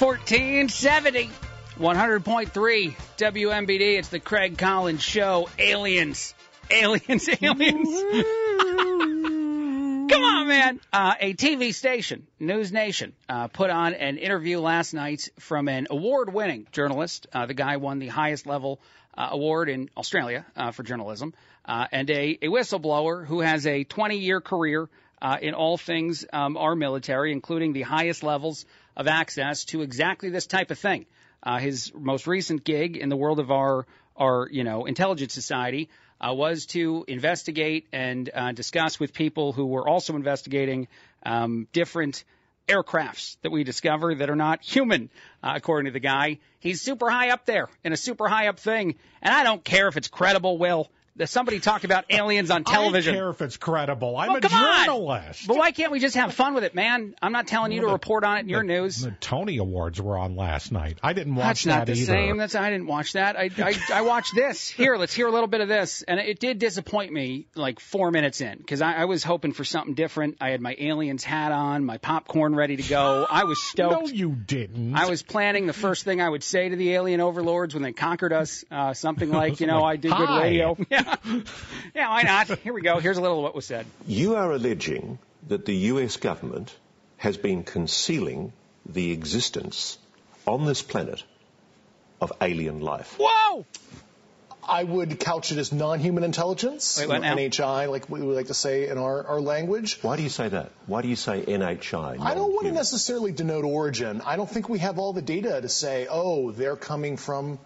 1470. 100.3 WMBD. It's the Craig Collins Show. Aliens. Aliens. Aliens. Come on, man. Uh, a TV station, News Nation, uh, put on an interview last night from an award winning journalist. Uh, the guy won the highest level uh, award in Australia uh, for journalism, uh, and a, a whistleblower who has a 20 year career uh, in all things um, our military, including the highest levels of access to exactly this type of thing. Uh, his most recent gig in the world of our our you know intelligence society uh, was to investigate and uh, discuss with people who were also investigating um, different aircrafts that we discover that are not human, uh, according to the guy. He's super high up there in a super high up thing, and I don't care if it's credible, Will somebody talked about aliens on television. I don't care if it's credible. I'm a journalist. On. But why can't we just have fun with it, man? I'm not telling you Well, to the- report on it in your news. The Tony Awards were on last night. I didn't watch That's not that the either. same. That's I didn't watch that. I, I I watched this. Here, let's hear a little bit of this, and it did disappoint me like four minutes in because I, I was hoping for something different. I had my aliens hat on, my popcorn ready to go. I was stoked. no, you didn't. I was planning the first thing I would say to the alien overlords when they conquered us, uh, something like, you know, I did good radio. Yeah, yeah, why not? Here we go. Here's a little of what was said. You are alleging that the US government has been concealing the existence on this planet of alien life. Whoa! I would couch it as non-human intelligence, Wait, what you know, now? NHI, like we would like to say in our, our language. Why do you say that? Why do you say NHI? I don't want to necessarily denote origin. I don't think we have all the data to say, oh, they're coming from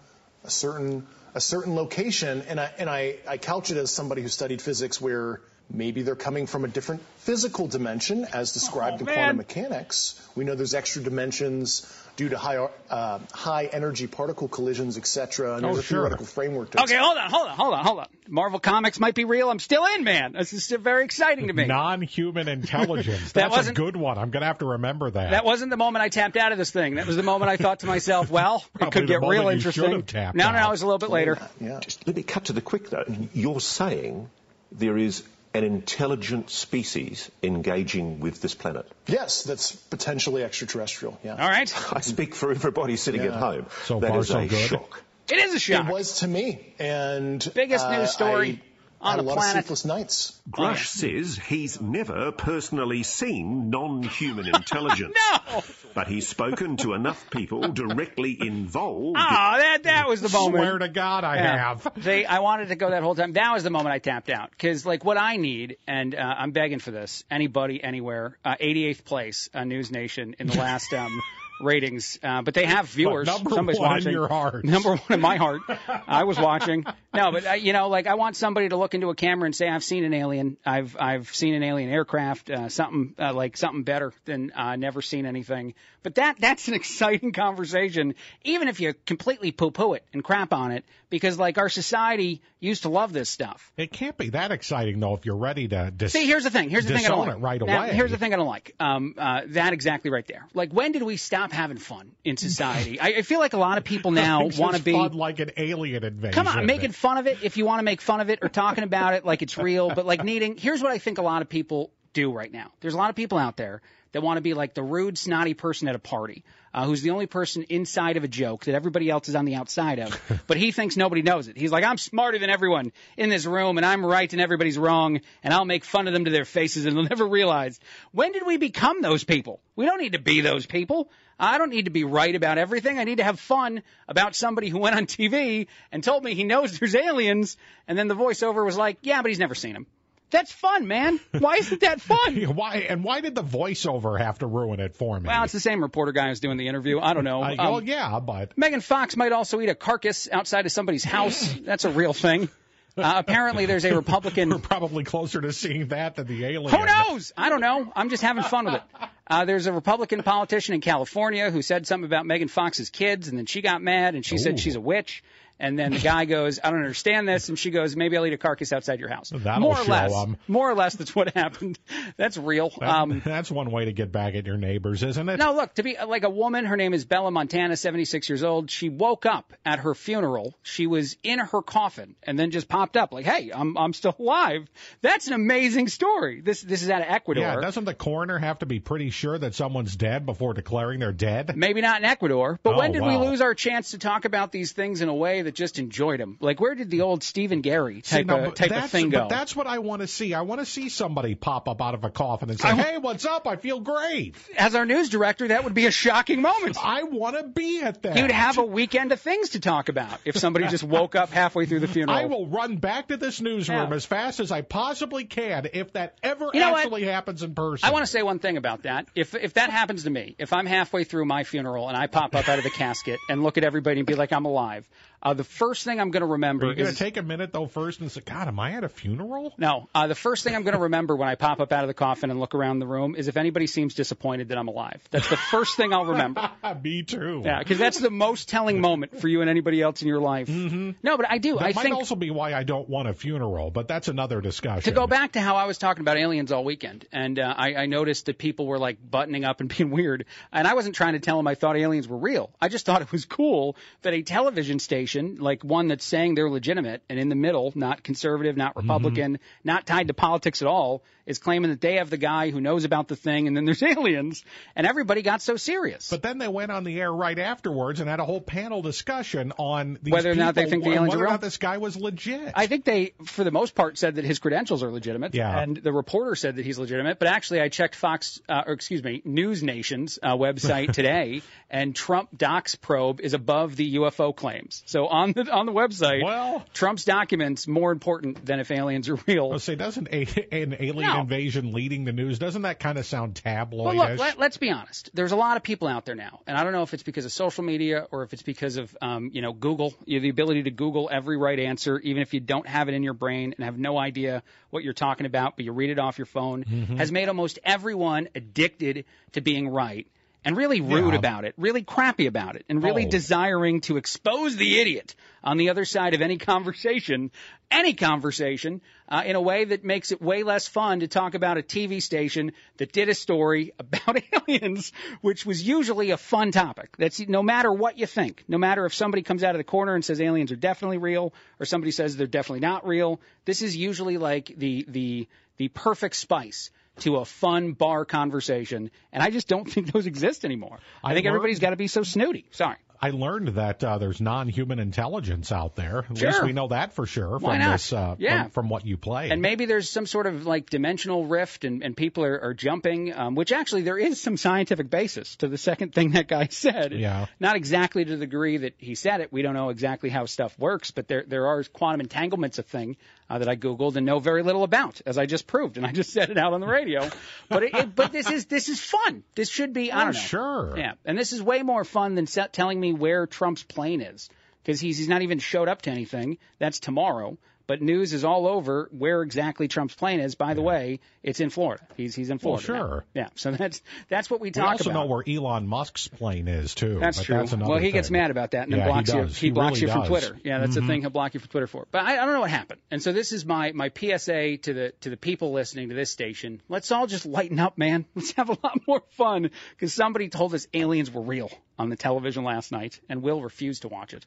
a certain a certain location, and I and I, I couch it as somebody who studied physics, where maybe they're coming from a different physical dimension, as described Oh, in man. quantum mechanics. We know there's extra dimensions due to high uh, high energy particle collisions, etc. And Oh, there's a sure. theoretical framework. To Okay, hold on, hold on, hold on, hold on. Marvel Comics might be real. I'm still in, man. This is still very exciting to me. Non-human intelligence. That That's a wasn't- good one. I'm going to have to remember that. That wasn't the moment I tapped out of this thing. That was the moment I thought to myself, well, it could get real moment you should interesting. have tapped no, no, no, it was a little bit later. Yeah. Just let me cut to the quick though. You're saying there is an intelligent species engaging with this planet. Yes, that's potentially extraterrestrial. Yeah. All right. I speak for everybody sitting at home. So That far, is so a good. shock. It is a shock. It was to me, and Biggest uh, news story I on had the a lot planet. of sleepless nights. Grusch says he's never personally seen non-human intelligence. No! But he's spoken to enough people directly involved. Oh, that that was the moment. Swear to God, I Yeah. have. See, I wanted to go that whole time. That was the moment I tapped out. Because, like, what I need, and uh, I'm begging for this, anybody, anywhere, uh, 88th place, uh, News Nation in the last um, ratings. Uh, but they have viewers. number Somebody's one in your heart. Number one in my heart. I was watching. No, but uh, you know, like, I want somebody to look into a camera and say, "I've seen an alien. I've I've seen an alien aircraft. Uh, something uh, like something better than uh, never seen anything." But that that's an exciting conversation, even if you completely poo-poo it and crap on it, because like our society used to love this stuff. It can't be that exciting though if you're ready to dis- See, here's the thing. Here's the thing I don't like. it right Now, away. here's the thing I don't like. Um, uh, that exactly right there. Like, when did we stop having fun in society? I, I feel like a lot of people now want to be. fun like an alien invasion. Come on, making fun of it if you want to make fun of it or talking about it like it's real, but like needing. Here's what I think a lot of people do right now. There's a lot of people out there that want to be like the rude, snotty person at a party, uh, who's the only person inside of a joke that everybody else is on the outside of, but he thinks nobody knows it. He's like, I'm smarter than everyone in this room, and I'm right and everybody's wrong, and I'll make fun of them to their faces, and they'll never realize. When did we become those people? We don't need to be those people. I don't need to be right about everything. I need to have fun about somebody who went on TV and told me he knows there's aliens, and then the voiceover was like, yeah, but he's never seen them. That's fun, man. Why isn't that fun? Why and why did the voiceover have to ruin it for me? Well, it's the same reporter guy who's doing the interview. I don't know. I, Um, well, yeah, but Megan Fox might also eat a carcass outside of somebody's house. That's a real thing. Uh, apparently, there's a Republican. we're probably closer to seeing that than the alien. Who knows? I don't know. I'm just having fun with it. Uh, there's a Republican politician in California who said something about Megan Fox's kids, and then she got mad and she Ooh. said she's a witch. And then the guy goes, I don't understand this. And she goes, maybe I'll eat a carcass outside your house. That'll more or less. 'em. More or less, that's what happened. That's real. That- Um, that's one way to get back at your neighbors, isn't it? no, look, to be like a woman, her name is Bella Montana, 76 years old. She woke up at her funeral. She was in her coffin and then just popped up like, "Hey, I'm I'm still alive." That's an amazing story. This this is out of Ecuador. Yeah, doesn't the coroner have to be pretty sure that someone's dead before declaring they're dead? Maybe not in Ecuador, but Oh, when did we lose our chance to talk about these things in a way that just enjoyed them? Like, where did the old Stephen Gary See, type, no, of, type of thing go? But that's what I want to see. I want to see somebody pop up out of a coffin and say, I- "Hey, what's up? I feel great." As our news director, that would be a shocking moment. I want to be at that. You'd have a weekend of things to talk about if somebody just woke up halfway through the funeral. I will run back to this newsroom Yeah. as fast as I possibly can if that ever You know what? actually happens in person. I want to say one thing about that. If if that happens to me, if I'm halfway through my funeral and I pop up out of the casket and look at everybody and be like I'm alive, uh, the first thing I'm going to remember Are you going to take a minute though first and say, "God, am I at a funeral?" no. Uh, the first thing I'm going to remember when I pop up out of the coffin and look around the room is if anybody seems disappointed that I'm alive. That's the first thing I'll remember. Me too. Yeah, because that's the most telling moment for you and anybody else in your life. Mm-hmm. No, but I do. That I might think also be why I don't want a funeral, but that's another discussion. to go back to how I was talking about aliens all weekend, and uh, I, I noticed that people were like buttoning up and being weird, and I wasn't trying to tell them I thought aliens were real. I just thought it was cool that a television station, like one that's saying they're legitimate and in the middle, not conservative, not mm-hmm. Republican, not tied to politics at all, is claiming that they have the guy who knows about the thing, and then there's aliens, and everybody got so serious. But then they went on the air right afterwards and had a whole panel discussion on these Whether or not they think the aliens are whether or real? not this guy was legit. I think they, for the most part, said that his credentials are legitimate. Yeah. And the reporter said that he's legitimate. But actually, I checked Fox, uh, or excuse me, News Nation's uh, website today, and Trump docs probe is above the UFO claims. So on the on the website, Well- Trump's documents more important than if aliens are real. I'll say, doesn't a, an alien No. invasion leading the news? Doesn't that kind of sound Well, tabloidish? look, let, let's be honest. There's a lot of people out there now, and I don't know if it's because of social media or if it's because of, um, you know, Google. You have the ability to Google every right answer, even if you don't have it in your brain and have no idea what you're talking about, but you read it off your phone. Has made almost everyone addicted to being right. And really rude Yeah. about it, really crappy about it, and really Oh. desiring to expose the idiot on the other side of any conversation, any conversation, uh, in a way that makes it way less fun to talk about a TV station that did a story about aliens, which was usually a fun topic. That's no matter what you think, no matter if somebody comes out of the corner and says aliens are definitely real, or somebody says they're definitely not real. This is usually like the the the perfect spice to a fun bar conversation, and I just don't think those exist anymore. I, I think learned- everybody's got to be so snooty. Sorry. I learned that uh, there's non-human intelligence out there. At least Sure. we know that for sure Why from not? this, uh, Yeah. from, from what you play. And maybe there's some sort of like dimensional rift and, and people are, are jumping, um, which actually there is some scientific basis to the second thing that guy said. Yeah. Not exactly to the degree that he said it. We don't know exactly how stuff works, but there, there are quantum entanglements a thing uh, that I Googled and know very little about, as I just proved. And I just said it out on the radio. but it, it, but this is, this is fun. This should be, I Oh, don't know. sure. Yeah. And this is way more fun than telling me where Trump's plane is. Because he's, he's not even showed up to anything. That's tomorrow. But news is all over where exactly Trump's plane is. By the way, it's in Florida. He's he's in Well, Florida. now. sure. Yeah. So that's that's what we talk we also about. know where Elon Musk's plane is too. That's but true. That's another well, he gets mad about that and then Yeah, he blocks you. He, He blocks really you from does. Twitter. Yeah, that's Mhm. the thing. He'll block you from Twitter for. But I, I don't know what happened. And so this is my my PSA to the to the people listening to this station. Let's all just lighten up, man. Let's have a lot more fun because somebody told us aliens were real on the television last night, and Will refused to watch it.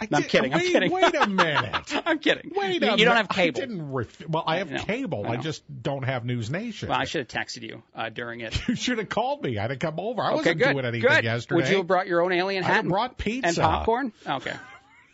I I'm did- kidding, I'm Wait, kidding. wait a minute. I'm kidding. Wait you, a you don't minute. have cable. I didn't ref- well, I have cable. I I, just don't have News Nation. Well, I should have texted you uh, during it. You should have called me. I'd have come over. I okay, wasn't good. doing anything good. yesterday. Would you have brought your own alien hat? and- brought pizza. and popcorn. Okay.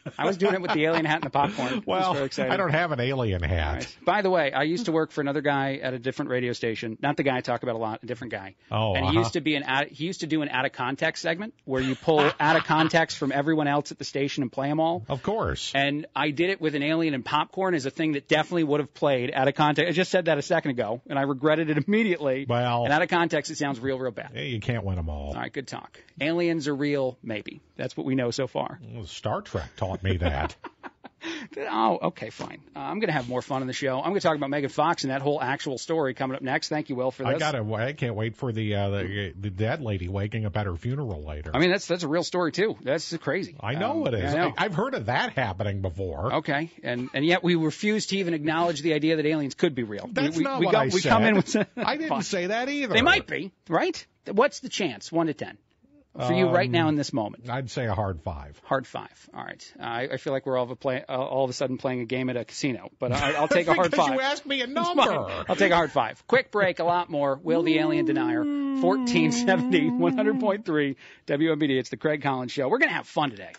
I was doing it with the alien hat and the popcorn. Well. I don't have an alien hat. Right. By the way, I used to work for another guy at a different radio station. Not the guy I talk about a lot, a different guy. Oh, and he uh-huh. used to be an out, he used to do an out of context segment where you pull out of context from everyone else at the station and play them all. Of course. And I did it with an alien and popcorn as a thing that definitely would have played out of context. I just said that a second ago, and I regretted it immediately. Well- and out of context, it sounds real, real bad. You can't win them all. All right, good talk. Aliens are real, maybe. That's what we know so far. Star Trek me that. oh, okay, fine. Uh, I'm going to have more fun on the show. I'm going to talk about Megan Fox and that whole actual story coming up next. Thank you, Will, for this. I gotta. I can't wait for the uh, the the dead lady waking up at her funeral later. I mean, that's that's a real story too. That's crazy. I know Um, it is. I have heard of that happening before. Okay, and and yet we refuse to even acknowledge the idea that aliens could be real. That's we, we, not we what go- I we said. come in with. I didn't Fine. say that either. They might be right. What's the chance? One to ten for you right Um, now in this moment. I'd say a hard five. Hard five. All right. Uh, I, I feel like we're all of a play, uh, all of a sudden playing a game at a casino, but I, I'll take a hard five. you asked me a number. I'll take a hard five. Quick break, a lot more. Will the Alien Denier, 1470, 100.3 WMBD. It's the Craig Collins Show. We're going to have fun today.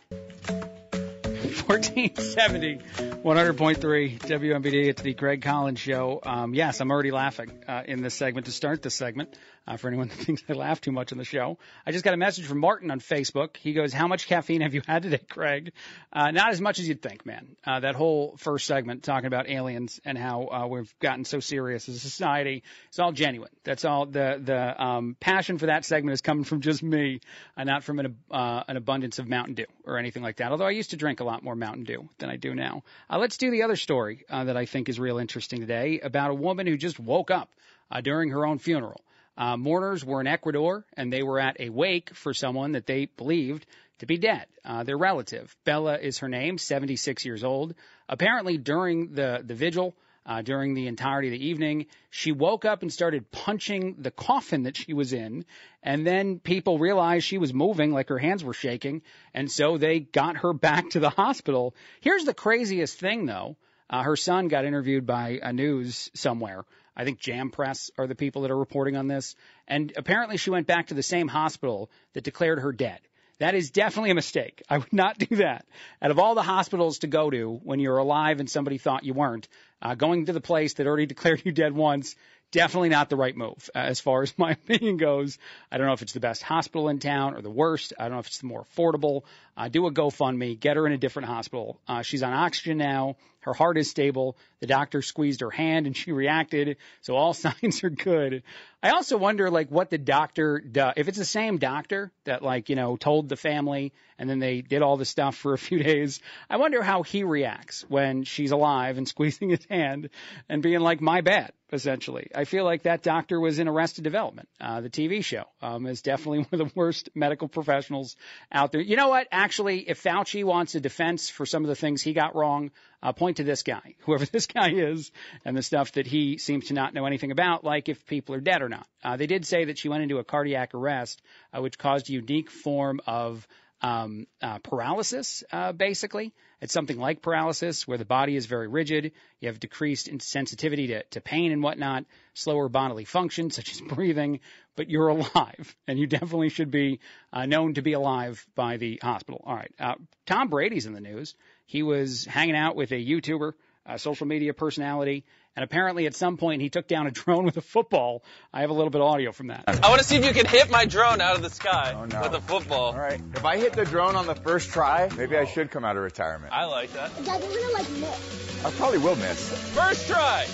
1470, 100.3 WMBD. It's the Craig Collins Show. Um, yes, I'm already laughing uh, in this segment to start this segment. Uh, for anyone that thinks I laugh too much on the show, I just got a message from Martin on Facebook. He goes, "How much caffeine have you had today, Craig?" Uh, not as much as you'd think, man. Uh, that whole first segment talking about aliens and how uh, we've gotten so serious as a society, it's all genuine. That's all. The the um, passion for that segment is coming from just me, uh, not from an an abundance of Mountain Dew or anything like that. Although I used to drink a lot more Mountain Dew than I do now. Uh, let's do the other story uh, that I think is real interesting today about a woman who just woke up uh, during her own funeral. Uh, mourners were in Ecuador and they were at a wake for someone that they believed to be dead. Uh, their relative. Bella is her name, 76 years old. Apparently, during the, the vigil, uh, during the entirety of the evening, she woke up and started punching the coffin that she was in. And then people realized she was moving, like her hands were shaking. And so they got her back to the hospital. Here's the craziest thing, though. Uh, her son got interviewed by a news somewhere. I think Jam Press are the people that are reporting on this. And apparently she went back to the same hospital that declared her dead. That is definitely a mistake. I would not do that. Out of all the hospitals to go to when you're alive and somebody thought you weren't, uh, going to the place that already declared you dead once, definitely not the right move uh, as far as my opinion goes. I don't know if it's the best hospital in town or the worst. I don't know if it's the more affordable. Uh, do a GoFundMe, get her in a different hospital. Uh, she's on oxygen now. Her heart is stable. The doctor squeezed her hand and she reacted. So all signs are good. I also wonder like what the doctor does. If it's the same doctor that like, you know, told the family and then they did all the stuff for a few days, I wonder how he reacts when she's alive and squeezing his hand and being like, my bad, essentially. I feel like that doctor was in Arrested Development. Uh, the TV show um, is definitely one of the worst medical professionals out there. You know what? Actually, if Fauci wants a defense for some of the things he got wrong, uh, point to this guy, whoever this guy is, and the stuff that he seems to not know anything about, like if people are dead or not. Uh, they did say that she went into a cardiac arrest, uh, which caused a unique form of um, uh, paralysis, uh, basically. It's something like paralysis where the body is very rigid. You have decreased sensitivity to, to pain and whatnot, slower bodily function such as breathing, but you're alive, and you definitely should be uh, known to be alive by the hospital. All right. Uh, Tom Brady's in the news. He was hanging out with a YouTuber, a social media personality, and apparently at some point he took down a drone with a football. I have a little bit of audio from that. I want to see if you can hit my drone out of the sky Oh, no. with a football. All right. If I hit the drone on the first try, maybe I should come out of retirement. I like that. Dad, we're gonna like miss. I probably will miss. First try.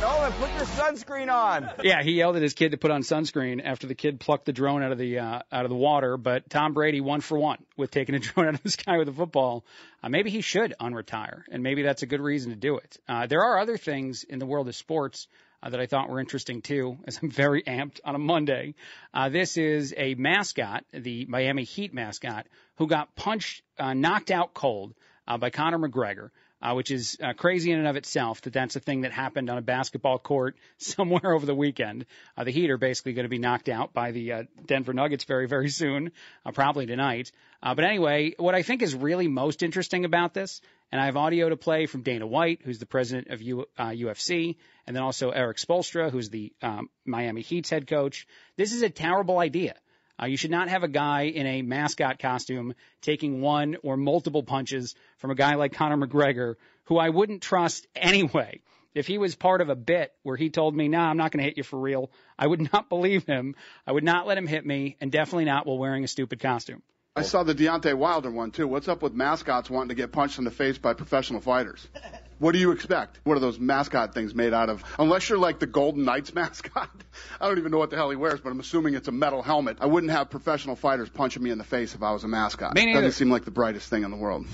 Nolan, put your sunscreen on. yeah, he yelled at his kid to put on sunscreen after the kid plucked the drone out of the uh, out of the water. But Tom Brady one for one with taking a drone out of the sky with a football. Uh, maybe he should unretire, and maybe that's a good reason to do it. Uh, there are other things in the world of sports. Uh, that I thought were interesting too, as I'm very amped on a Monday. Uh, this is a mascot, the Miami Heat mascot, who got punched, uh, knocked out cold uh, by Conor McGregor uh, which is uh, crazy in and of itself that that's a thing that happened on a basketball court somewhere over the weekend. Uh, the Heat are basically going to be knocked out by the uh, Denver Nuggets very, very soon, uh, probably tonight. Uh, but anyway, what I think is really most interesting about this, and I have audio to play from Dana White, who's the president of U, uh, UFC, and then also Erik Spoelstra, who's the um, Miami Heat's head coach. This is a terrible idea. Uh, you should not have a guy in a mascot costume taking one or multiple punches from a guy like Conor McGregor, who I wouldn't trust anyway. If he was part of a bit where he told me, nah, I'm not going to hit you for real, I would not believe him. I would not let him hit me, and definitely not while wearing a stupid costume. I saw the Deontay Wilder one too. What's up with mascots wanting to get punched in the face by professional fighters? What do you expect? What are those mascot things made out of? Unless you're like the Golden Knights mascot. I don't even know what the hell he wears, but I'm assuming it's a metal helmet. I wouldn't have professional fighters punching me in the face if I was a mascot. Me neither. Doesn't seem like the brightest thing in the world.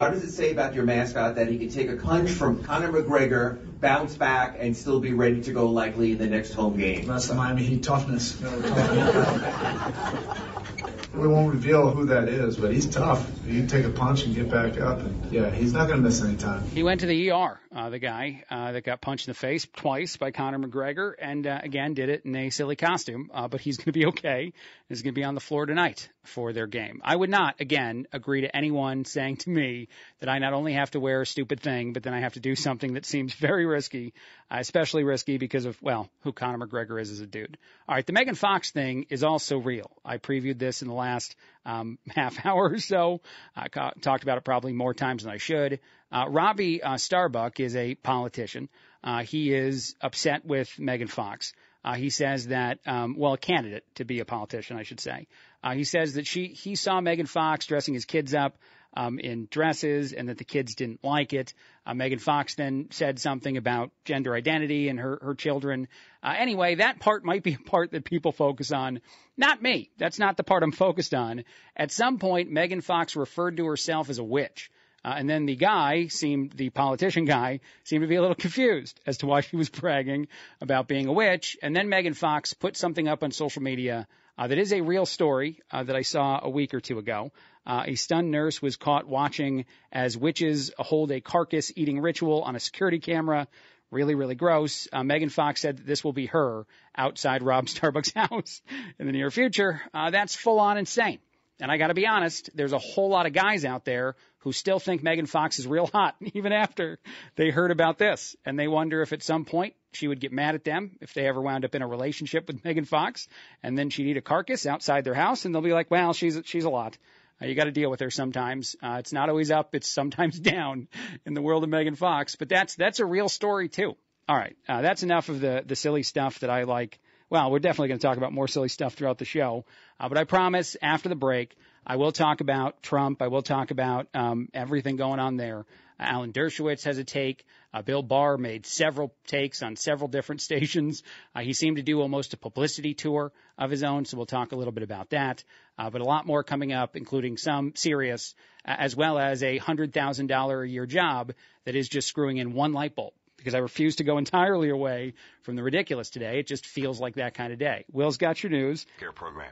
What does it say about your mascot that he can take a punch from Conor McGregor, bounce back, and still be ready to go likely in the next home game? That's the Miami Heat toughness. we won't reveal who that is, but he's tough. He can take a punch and get back up. And yeah, he's not going to miss any time. He went to the ER, uh, the guy uh, that got punched in the face twice by Conor McGregor, and uh, again did it in a silly costume. Uh, but he's going to be okay. He's going to be on the floor tonight for their game. I would not, again, agree to anyone saying to me that I not only have to wear a stupid thing, but then I have to do something that seems very risky, especially risky because of, well, who Conor McGregor is as a dude. All right, the Megan Fox thing is also real. I previewed this in the last um, half hour or so. I ca- talked about it probably more times than I should. Uh, Robby uh, Starbuck is a politician. Uh, he is upset with Megan Fox. Uh, he says that, um, well, a candidate to be a politician, I should say. Uh, he says that she he saw Megan Fox dressing his kids up um, in dresses and that the kids didn't like it. Uh, Megan Fox then said something about gender identity and her her children. Uh, anyway, that part might be a part that people focus on. Not me. That's not the part I'm focused on. At some point, Megan Fox referred to herself as a witch. Uh, and then the guy seemed, the politician guy, seemed to be a little confused as to why she was bragging about being a witch. And then Megan Fox put something up on social media uh, that is a real story uh, that I saw a week or two ago. Uh, a stunned nurse was caught watching as witches hold a carcass eating ritual on a security camera. Really, really gross. Uh, Megan Fox said that this will be her outside Rob Starbuck's house in the near future. Uh, that's full on insane. And I got to be honest, there's a whole lot of guys out there who still think Megan Fox is real hot, even after they heard about this. And they wonder if at some point she would get mad at them if they ever wound up in a relationship with Megan Fox. And then she'd eat a carcass outside their house, and they'll be like, well, she's, she's a lot. Uh, you got to deal with her sometimes. Uh, it's not always up; it's sometimes down in the world of Megan Fox. But that's that's a real story too. All right, uh, that's enough of the the silly stuff that I like well, we're definitely going to talk about more silly stuff throughout the show. Uh, but I promise after the break, I will talk about Trump. I will talk about um, everything going on there. Uh, Alan Dershowitz has a take. Uh, Bill Barr made several takes on several different stations. Uh, he seemed to do almost a publicity tour of his own, so we'll talk a little bit about that. Uh, but a lot more coming up, including some serious, as well as a $100,000 a year job that is just screwing in one light bulb because I refuse to go entirely away from the ridiculous today. It just feels like that kind of day. Will's got your news. Care program.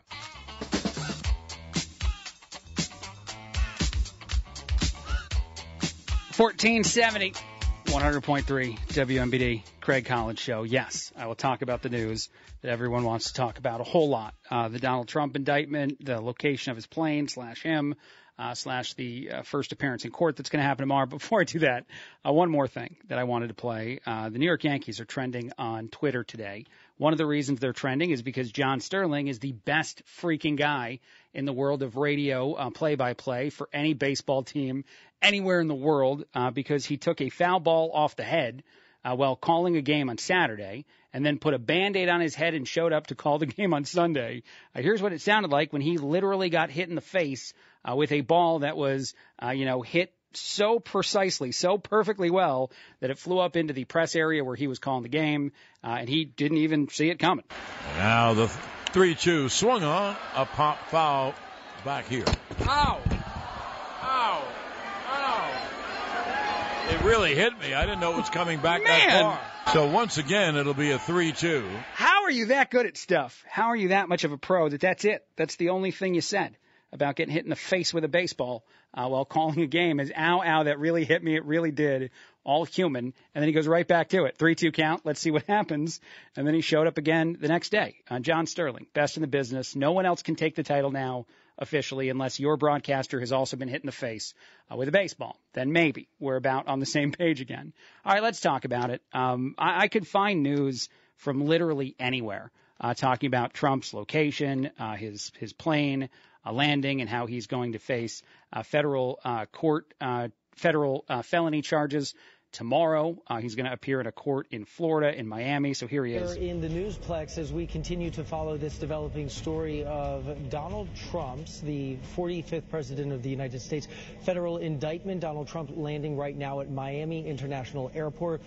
Fourteen seventy. 100.3 WMBD, Craig Collins Show. Yes, I will talk about the news that everyone wants to talk about a whole lot. Uh, the Donald Trump indictment, the location of his plane slash him, uh, slash the uh, first appearance in court that's going to happen tomorrow. Before I do that, uh, one more thing that I wanted to play. Uh, the New York Yankees are trending on Twitter today. One of the reasons they're trending is because John Sterling is the best freaking guy in the world of radio play by play for any baseball team anywhere in the world uh, because he took a foul ball off the head uh, while calling a game on Saturday and then put a band aid on his head and showed up to call the game on Sunday. Here's what it sounded like when he literally got hit in the face uh, with a ball that was, uh, you know, hit so precisely, so perfectly well that it flew up into the press area where he was calling the game, uh, and he didn't even see it coming. Now the 3 2 swung on, a pop foul back here. Ow! Ow! Ow! It really hit me. I didn't know it was coming back Man. that far. So once again, it'll be a 3 2. How are you that good at stuff? How are you that much of a pro that that's it? That's the only thing you said about getting hit in the face with a baseball uh, while calling a game is ow, ow, that really hit me. It really did. All human. And then he goes right back to it. 3 2 count. Let's see what happens. And then he showed up again the next day. Uh, John Sterling, best in the business. No one else can take the title now officially unless your broadcaster has also been hit in the face uh, with a baseball. Then maybe we're about on the same page again. All right, let's talk about it. Um, I, I could find news from literally anywhere. Uh, talking about Trump's location, uh, his his plane, landing and how he's going to face uh, federal uh, court, uh, federal felony charges tomorrow. Uh, he's going to appear in a court in Florida, in Miami. So here he is. In the newsplex, as we continue to follow this developing story of Donald Trump's, the 45th president of the United States, federal indictment. Donald Trump landing right now at Miami International Airport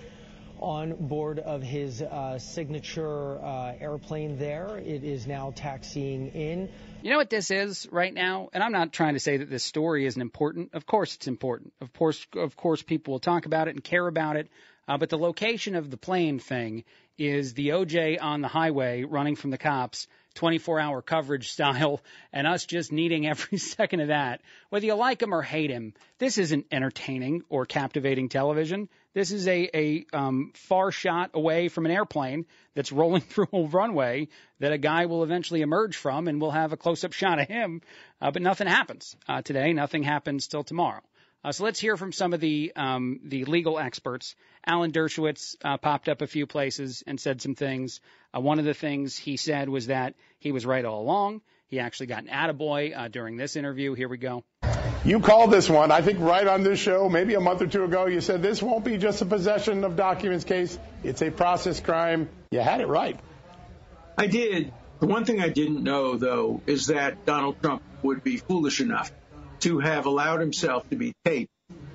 on board of his uh, signature uh, airplane there. It is now taxiing in. You know what this is right now? And I'm not trying to say that this story isn't important. Of course it's important. Of course, of course people will talk about it and care about it. Uh, but the location of the plane thing is the OJ on the highway running from the cops 24 hour coverage style and us just needing every second of that. Whether you like him or hate him, this isn't entertaining or captivating television. This is a, a um, far shot away from an airplane that's rolling through a runway that a guy will eventually emerge from and we'll have a close up shot of him. Uh, but nothing happens uh, today. Nothing happens till tomorrow. Uh, so let's hear from some of the um, the legal experts. Alan Dershowitz uh, popped up a few places and said some things. Uh, one of the things he said was that he was right all along. He actually got an attaboy uh, during this interview. Here we go. You called this one, I think, right on this show, maybe a month or two ago. You said this won't be just a possession of documents case. It's a process crime. You had it right. I did. The one thing I didn't know, though, is that Donald Trump would be foolish enough to have allowed himself to be taped,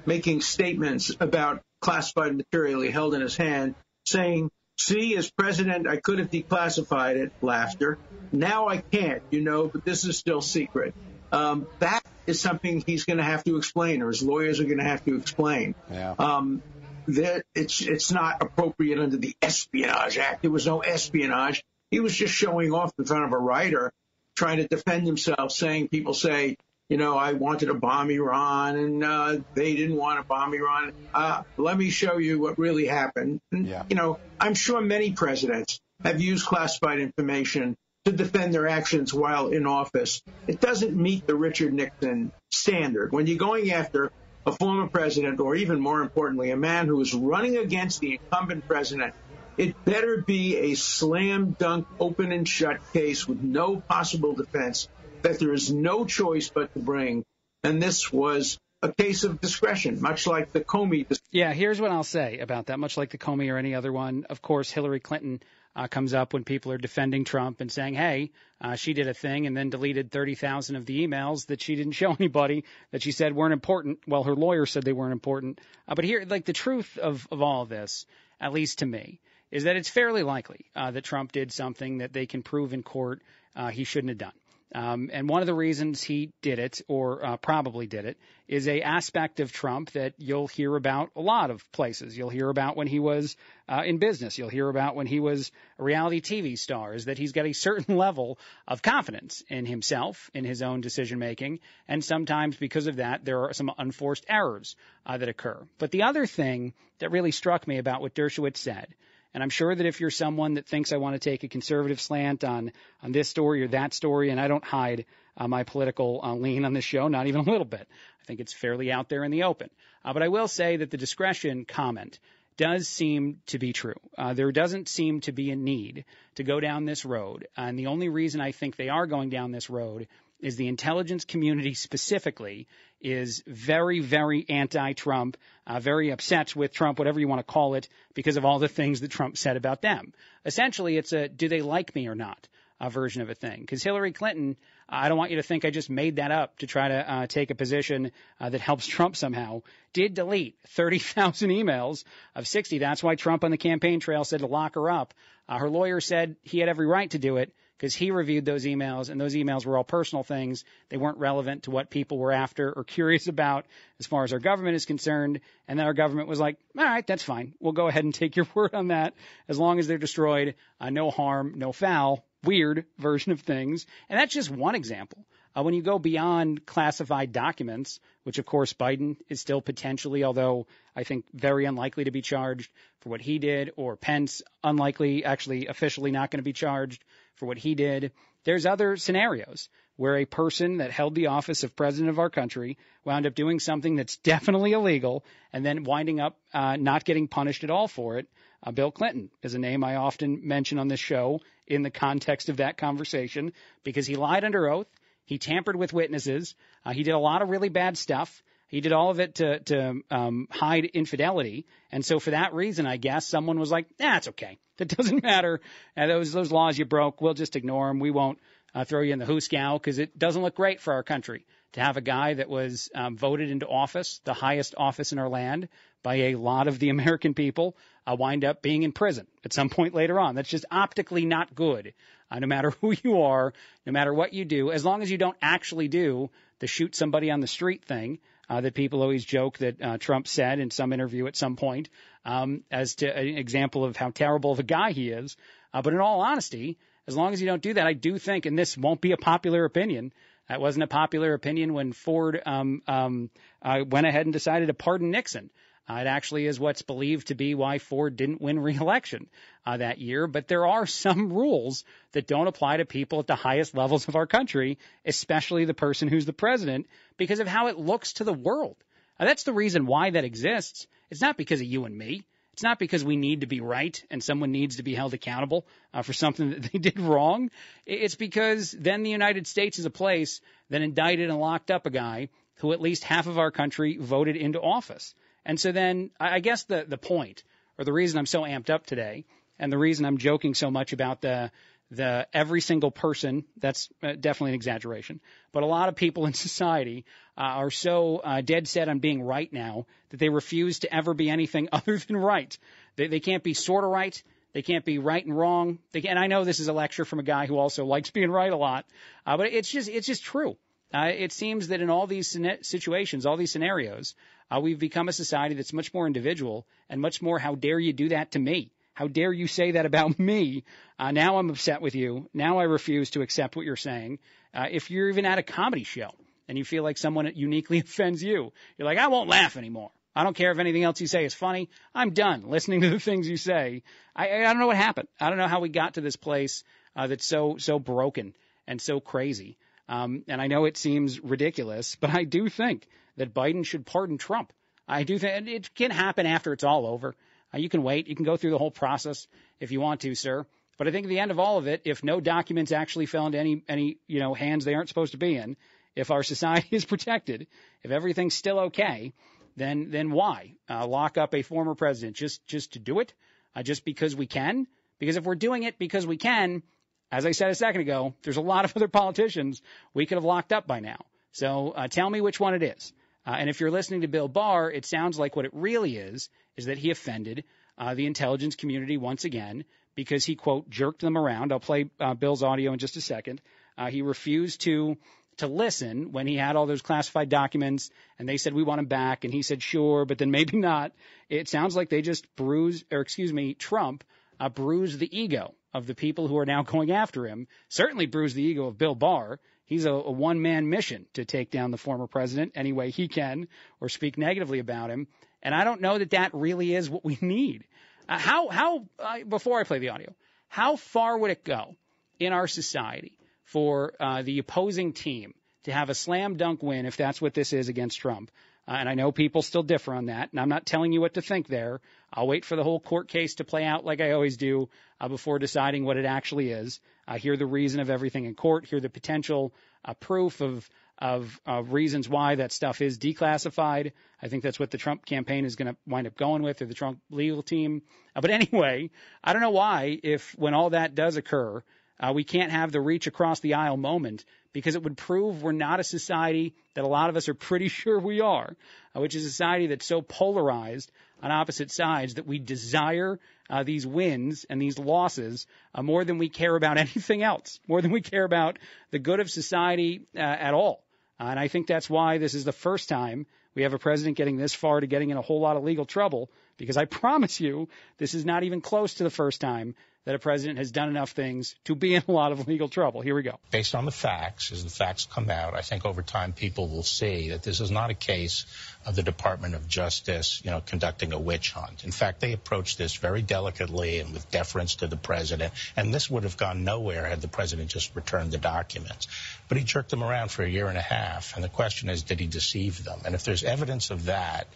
making statements about classified material he held in his hand, saying, see, as president, I could have declassified it, laughter. Now I can't, you know, but this is still secret. Um, that is something he's going to have to explain, or his lawyers are going to have to explain. Yeah. Um, that it's it's not appropriate under the Espionage Act. There was no espionage. He was just showing off in front of a writer, trying to defend himself, saying people say you know, I wanted to bomb Iran and uh, they didn't want to bomb Iran. Uh, let me show you what really happened. And, yeah. You know, I'm sure many presidents have used classified information to defend their actions while in office. It doesn't meet the Richard Nixon standard. When you're going after a former president, or even more importantly, a man who is running against the incumbent president, it better be a slam dunk, open and shut case with no possible defense that there is no choice but to bring. And this was a case of discretion, much like the Comey. Yeah, here's what I'll say about that. Much like the Comey or any other one, of course, Hillary Clinton uh, comes up when people are defending Trump and saying, "Hey, uh, she did a thing and then deleted 30,000 of the emails that she didn't show anybody that she said weren't important." Well, her lawyer said they weren't important. Uh, but here, like the truth of of all of this, at least to me, is that it's fairly likely uh, that Trump did something that they can prove in court uh, he shouldn't have done. Um, and one of the reasons he did it, or uh, probably did it, is a aspect of Trump that you'll hear about a lot of places. You'll hear about when he was uh, in business. You'll hear about when he was a reality TV star. Is that he's got a certain level of confidence in himself, in his own decision making, and sometimes because of that, there are some unforced errors uh, that occur. But the other thing that really struck me about what Dershowitz said and I'm sure that if you're someone that thinks I want to take a conservative slant on on this story or that story, and I don't hide uh, my political uh, lean on this show, not even a little bit. I think it's fairly out there in the open. Uh, but I will say that the discretion comment does seem to be true. Uh, there doesn't seem to be a need to go down this road. And the only reason I think they are going down this road is the intelligence community specifically is very, very anti-Trump, uh, very upset with Trump, whatever you want to call it, because of all the things that Trump said about them. Essentially, it's a do they like me or not uh, version of a thing. Because Hillary Clinton, I don't want you to think I just made that up to try to uh, take a position uh, that helps Trump somehow. Did delete 30,000 emails of 60. That's why Trump on the campaign trail said to lock her up. Uh, her lawyer said he had every right to do it because he reviewed those emails and those emails were all personal things. They weren't relevant to what people were after or curious about as far as our government is concerned. And then our government was like, all right, that's fine. We'll go ahead and take your word on that as long as they're destroyed. Uh, no harm, no foul. Weird version of things. And that's just one example. Uh, when you go beyond classified documents, which of course Biden is still potentially, although I think very unlikely to be charged for what he did, or Pence unlikely, actually officially not going to be charged for what he did. There's other scenarios where a person that held the office of president of our country wound up doing something that's definitely illegal and then winding up uh, not getting punished at all for it. Uh, Bill Clinton is a name I often mention on this show in the context of that conversation because he lied under oath. He tampered with witnesses. Uh, he did a lot of really bad stuff. He did all of it to to um, hide infidelity, and so for that reason, I guess someone was like, "Nah, it's okay. That doesn't matter. And those those laws you broke, we'll just ignore them. We won't uh, throw you in the hoosegow because it doesn't look great for our country to have a guy that was um, voted into office, the highest office in our land, by a lot of the American people, uh, wind up being in prison at some point later on. That's just optically not good. Uh, no matter who you are, no matter what you do, as long as you don't actually do the shoot somebody on the street thing uh, that people always joke that uh, Trump said in some interview at some point, um, as to an example of how terrible of a guy he is. Uh, but in all honesty, as long as you don't do that, I do think, and this won't be a popular opinion. That wasn't a popular opinion when Ford um, um, uh, went ahead and decided to pardon Nixon. Uh, it actually is what's believed to be why Ford didn't win re-election uh, that year. But there are some rules that don't apply to people at the highest levels of our country, especially the person who's the president, because of how it looks to the world. Uh, that's the reason why that exists. It's not because of you and me. It's not because we need to be right and someone needs to be held accountable uh, for something that they did wrong. It's because then the United States is a place that indicted and locked up a guy who at least half of our country voted into office. And so then I guess the, the point or the reason I'm so amped up today and the reason I'm joking so much about the, the every single person, that's uh, definitely an exaggeration, but a lot of people in society uh, are so uh, dead set on being right now that they refuse to ever be anything other than right. They, they can't be sort of right. They can't be right and wrong. They can, and I know this is a lecture from a guy who also likes being right a lot, uh, but it's just it's just true. Uh, it seems that in all these situations, all these scenarios, uh, we've become a society that's much more individual and much more, how dare you do that to me? How dare you say that about me? Uh, now I'm upset with you. Now I refuse to accept what you're saying. Uh, if you're even at a comedy show and you feel like someone uniquely offends you, you're like, I won't laugh anymore. I don't care if anything else you say is funny. I'm done listening to the things you say. I, I don't know what happened. I don't know how we got to this place uh, that's so so broken and so crazy. Um, and I know it seems ridiculous, but I do think that Biden should pardon Trump. I do think it can happen after it's all over. Uh, you can wait. You can go through the whole process if you want to, sir. But I think at the end of all of it, if no documents actually fell into any any you know hands they aren't supposed to be in, if our society is protected, if everything's still okay, then then why uh, lock up a former president just just to do it, uh, just because we can? Because if we're doing it because we can, as I said a second ago, there's a lot of other politicians we could have locked up by now. So uh, tell me which one it is. Uh, and if you're listening to Bill Barr, it sounds like what it really is is that he offended uh, the intelligence community once again because he quote jerked them around. I'll play uh, Bill's audio in just a second. Uh, he refused to to listen when he had all those classified documents and they said we want him back and he said sure but then maybe not it sounds like they just bruised or excuse me trump uh, bruised the ego of the people who are now going after him, certainly bruised the ego of Bill Barr. He's a, a one man mission to take down the former president any way he can or speak negatively about him. And I don't know that that really is what we need. Uh, how, how, uh, before I play the audio, how far would it go in our society for uh, the opposing team to have a slam dunk win, if that's what this is against Trump, uh, and I know people still differ on that, and I'm not telling you what to think there. I'll wait for the whole court case to play out like I always do uh, before deciding what it actually is. Uh, hear the reason of everything in court, hear the potential uh, proof of of uh, reasons why that stuff is declassified. I think that's what the Trump campaign is going to wind up going with, or the Trump legal team. Uh, but anyway, I don't know why, if when all that does occur, uh, we can't have the reach across the aisle moment because it would prove we're not a society that a lot of us are pretty sure we are, uh, which is a society that's so polarized on opposite sides that we desire uh, these wins and these losses uh, more than we care about anything else, more than we care about the good of society uh, at all. And I think that's why this is the first time we have a president getting this far to getting in a whole lot of legal trouble, because I promise you, this is not even close to the first time that a president has done enough things to be in a lot of legal trouble. Here we go. Based on the facts, as the facts come out, I think over time people will see that this is not a case of the Department of Justice, you know, conducting a witch hunt. In fact, they approached this very delicately and with deference to the president, and this would have gone nowhere had the president just returned the documents. But he jerked them around for a year and a half, and the question is, did he deceive them? And if there's evidence of that,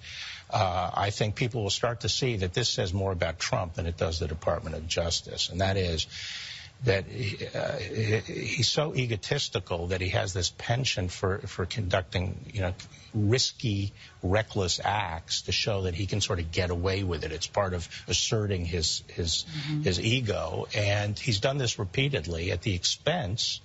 uh, I think people will start to see that this says more about Trump than it does the Department of Justice. And that is, that he, uh, he's so egotistical that he has this penchant for, for conducting, you know, risky, reckless acts to show that he can sort of get away with it. It's part of asserting his his mm-hmm. his ego, and he's done this repeatedly at the expense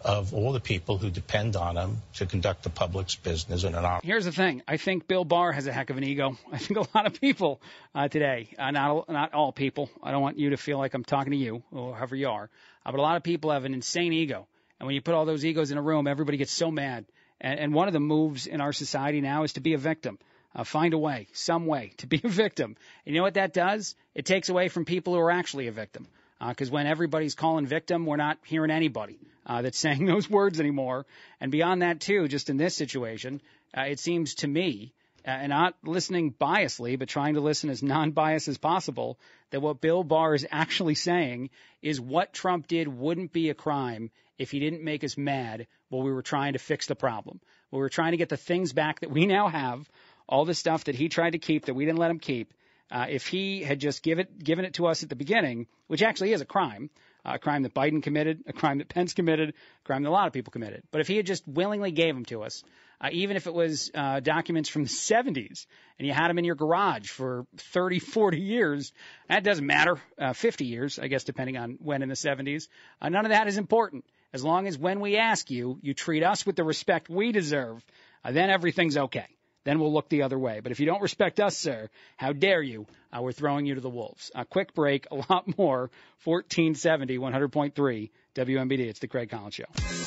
of all the people who depend on him to conduct the public's business in an op- Here's the thing. I think Bill Barr has a heck of an ego. I think a lot of people uh, today, uh, not not all people. I don't want you to feel like I'm talking to you or however you are, uh, but a lot of people have an insane ego. And when you put all those egos in a room, everybody gets so mad. And, and one of the moves in our society now is to be a victim. Uh, find a way, some way to be a victim. And you know what that does? It takes away from people who are actually a victim. Because uh, when everybody's calling victim, we're not hearing anybody uh, that's saying those words anymore. And beyond that, too, just in this situation, uh, it seems to me, uh, and not listening biasly, but trying to listen as non-biased as possible, that what Bill Barr is actually saying is what Trump did wouldn't be a crime if he didn't make us mad while we were trying to fix the problem. We were trying to get the things back that we now have, all the stuff that he tried to keep that we didn't let him keep. Uh, if he had just give it, given it to us at the beginning, which actually is a crime, a crime that Biden committed, a crime that Pence committed, a crime that a lot of people committed. But if he had just willingly gave them to us, uh, even if it was uh, documents from the 70s and you had them in your garage for 30, 40 years, that doesn't matter. Uh, 50 years, I guess, depending on when in the 70s. Uh, none of that is important. As long as when we ask you, you treat us with the respect we deserve, uh, then everything's okay then we'll look the other way. But if you don't respect us, sir, how dare you? Uh, we're throwing you to the wolves. A quick break, a lot more. 1470, 100.3 WMBD. It's the Craig Collins Show.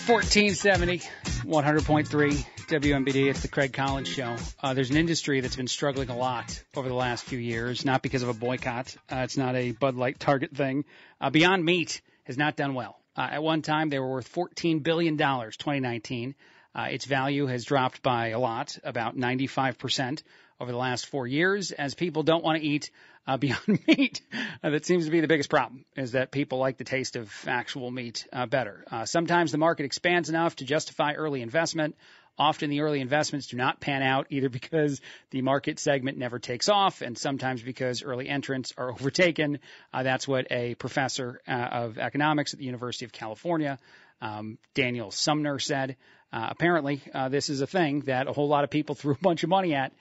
1470, 100.3 WMBD. It's the Craig Collins Show. Uh, there's an industry that's been struggling a lot over the last few years, not because of a boycott. Uh, it's not a Bud Light Target thing. Uh, Beyond Meat has not done well. Uh, at one time, they were worth $14 billion, 2019. Uh, its value has dropped by a lot, about 95% over the last four years, as people don't want to eat uh, Beyond Meat. Uh, that seems to be the biggest problem, is that people like the taste of actual meat uh, better. Uh, sometimes the market expands enough to justify early investment. Often the early investments do not pan out either because the market segment never takes off and sometimes because early entrants are overtaken. Uh, that's what a professor of economics at the University of California, um, Daniel Sumner, said. Uh, apparently, uh, this is a thing that a whole lot of people threw a bunch of money at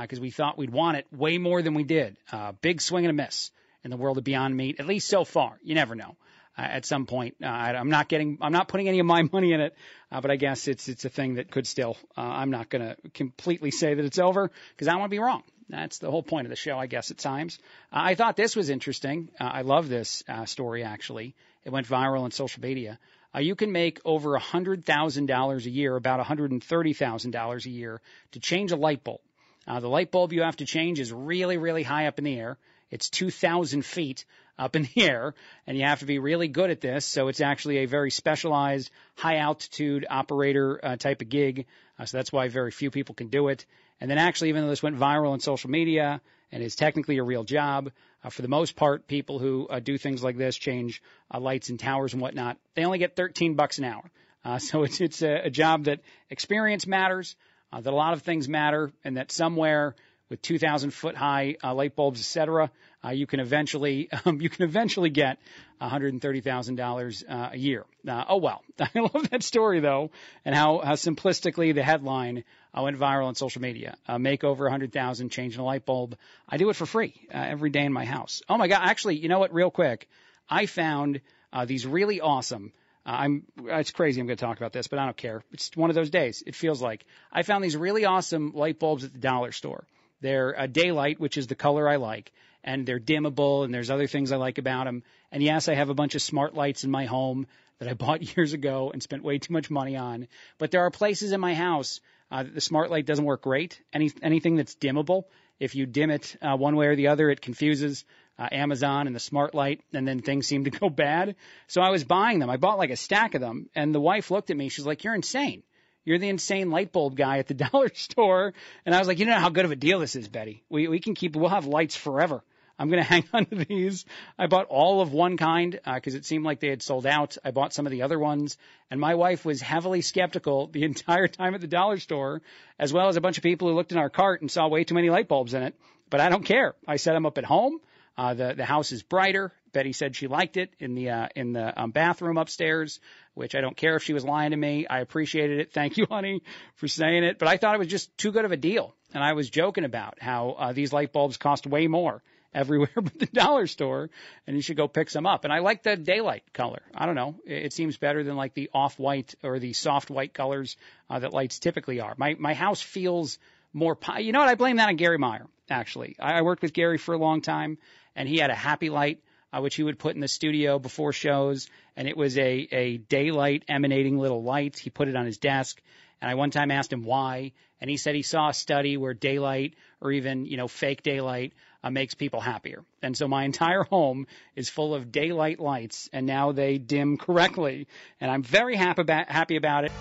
because uh, we thought we'd want it way more than we did. Uh, big swing and a miss in the world of Beyond Meat, at least so far. You never know. Uh, at some point, uh, I'm not getting, I'm not putting any of my money in it, uh, but I guess it's it's a thing that could still. Uh, I'm not going to completely say that it's over because I want to be wrong. That's the whole point of the show, I guess, at times. Uh, I thought this was interesting. Uh, I love this uh, story, actually. It went viral on social media uh, you can make over $100,000 a year, about $130,000 a year to change a light bulb. Uh, the light bulb you have to change is really, really high up in the air. It's 2,000 feet up in the air, and you have to be really good at this. So it's actually a very specialized, high altitude operator uh, type of gig. Uh, so that's why very few people can do it. And then actually, even though this went viral on social media and is technically a real job, uh, for the most part, people who uh, do things like this, change uh, lights and towers and whatnot, they only get 13 bucks an hour. Uh, so it's it's a, a job that experience matters, uh, that a lot of things matter, and that somewhere with 2,000 foot high uh, light bulbs, et cetera, uh, you can eventually um, you can eventually get $130,000 uh, a year. Uh, oh well, I love that story though, and how, how simplistically the headline uh, went viral on social media. Uh, make over 100,000 changing a light bulb. I do it for free every day in my house. Oh my god! Actually, you know what? Real quick, I found uh, these really awesome. Uh, I'm it's crazy I'm going to talk about this, but I don't care. It's one of those days. It feels like I found these really awesome light bulbs at the dollar store. They're a daylight, which is the color I like, and they're dimmable, and there's other things I like about them. And yes, I have a bunch of smart lights in my home that I bought years ago and spent way too much money on. But there are places in my house uh, that the smart light doesn't work great. Any anything that's dimmable, if you dim it uh, one way or the other, it confuses uh, Amazon and the smart light, and then things seem to go bad. So I was buying them. I bought like a stack of them, and the wife looked at me. She's like, "You're insane." You're the insane light bulb guy at the dollar store. And I was like, you know how good of a deal this is, Betty. We, we can keep, we'll have lights forever. I'm going to hang on to these. I bought all of one kind because uh, it seemed like they had sold out. I bought some of the other ones, and my wife was heavily skeptical the entire time at the dollar store, as well as a bunch of people who looked in our cart and saw way too many light bulbs in it. But I don't care. I set them up at home. Uh, the the house is brighter. Betty said she liked it in the uh, in the um, bathroom upstairs, which I don't care if she was lying to me. I appreciated it. Thank you, honey, for saying it. But I thought it was just too good of a deal, and I was joking about how uh, these light bulbs cost way more everywhere but the dollar store, and you should go pick some up. And I like the daylight color. I don't know, it, it seems better than like the off white or the soft white colors uh, that lights typically are. My my house feels more. You know what? I blame that on Gary Meyer. Actually, I, I worked with Gary for a long time, and he had a happy light. Uh, which he would put in the studio before shows, and it was a a daylight emanating little light. He put it on his desk, and I one time asked him why, and he said he saw a study where daylight or even you know fake daylight uh, makes people happier. And so my entire home is full of daylight lights, and now they dim correctly, and I'm very happy about happy about it.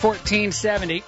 1470.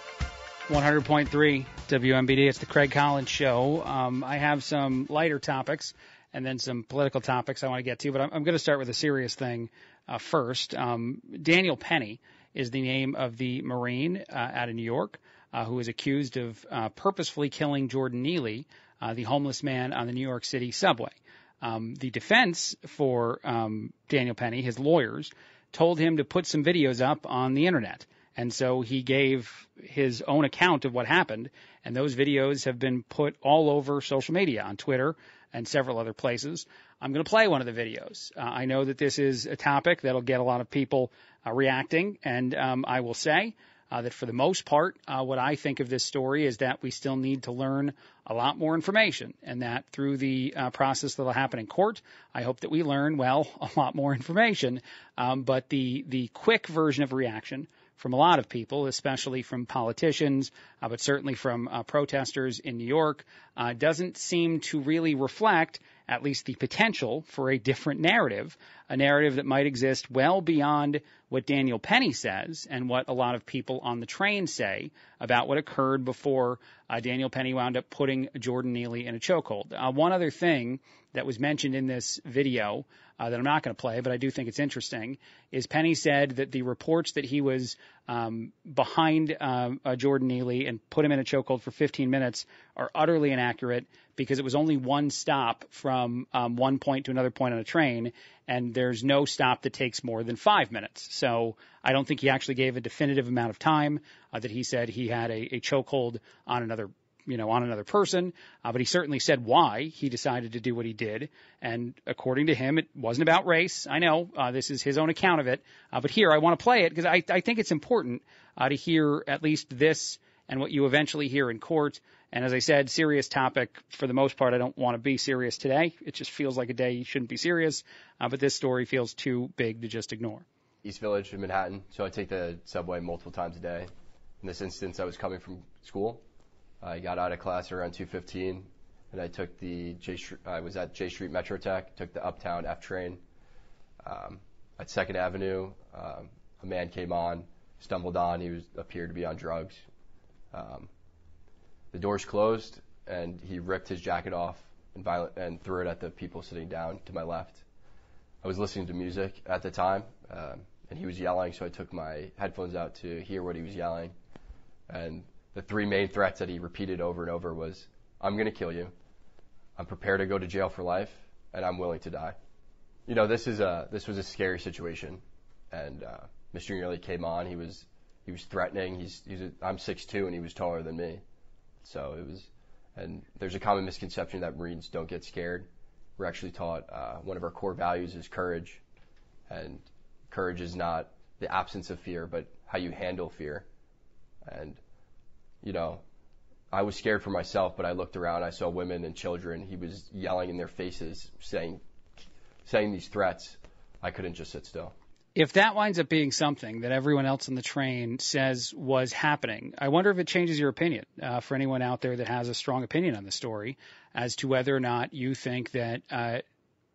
100.3 WMBD. It's the Craig Collins Show. Um, I have some lighter topics and then some political topics I want to get to, but I'm, I'm going to start with a serious thing uh, first. Um, Daniel Penny is the name of the Marine uh, out of New York uh, who is accused of uh, purposefully killing Jordan Neely, uh, the homeless man on the New York City subway. Um, the defense for um, Daniel Penny, his lawyers, told him to put some videos up on the internet. And so he gave his own account of what happened, and those videos have been put all over social media on Twitter and several other places. I'm going to play one of the videos. Uh, I know that this is a topic that'll get a lot of people uh, reacting, and um, I will say uh, that for the most part, uh, what I think of this story is that we still need to learn a lot more information, and that through the uh, process that will happen in court, I hope that we learn well a lot more information. Um, but the the quick version of reaction from a lot of people, especially from politicians, uh, but certainly from uh, protesters in New York, uh, doesn't seem to really reflect at least the potential for a different narrative, a narrative that might exist well beyond what Daniel Penny says and what a lot of people on the train say about what occurred before uh, Daniel Penny wound up putting Jordan Neely in a chokehold. Uh, one other thing that was mentioned in this video uh, that I'm not going to play, but I do think it's interesting, is Penny said that the reports that he was um, behind um, uh, Jordan Neely and put him in a chokehold for 15 minutes are utterly inaccurate because it was only one stop from um, one point to another point on a train, and there's no stop that takes more than five minutes. So I don't think he actually gave a definitive amount of time uh, that he said he had a, a chokehold on another you know, on another person, uh, but he certainly said why he decided to do what he did. And according to him, it wasn't about race. I know uh, this is his own account of it, uh, but here I want to play it because I, I think it's important uh, to hear at least this and what you eventually hear in court. And as I said, serious topic for the most part. I don't want to be serious today. It just feels like a day you shouldn't be serious. Uh, but this story feels too big to just ignore. East Village in Manhattan, so I take the subway multiple times a day. In this instance, I was coming from school I got out of class around 2:15, and I took the J. I was at Jay Street Metrotech, took the Uptown F train. Um, at Second Avenue, um, a man came on, stumbled on. He was appeared to be on drugs. Um, the doors closed, and he ripped his jacket off and, violent, and threw it at the people sitting down to my left. I was listening to music at the time, um, and he was yelling, so I took my headphones out to hear what he was yelling. And the three main threats that he repeated over and over was, I'm going to kill you. I'm prepared to go to jail for life and I'm willing to die. You know, this is a, this was a scary situation. And, uh, Mr. Neely came on. He was, he was threatening. He's, he's a, I'm 6'2 and he was taller than me. So it was, and there's a common misconception that Marines don't get scared. We're actually taught, uh, one of our core values is courage. And courage is not the absence of fear, but how you handle fear. And you know, I was scared for myself, but I looked around, I saw women and children. He was yelling in their faces, saying, saying these threats. I couldn't just sit still. If that winds up being something that everyone else on the train says was happening, I wonder if it changes your opinion uh, for anyone out there that has a strong opinion on the story as to whether or not you think that uh,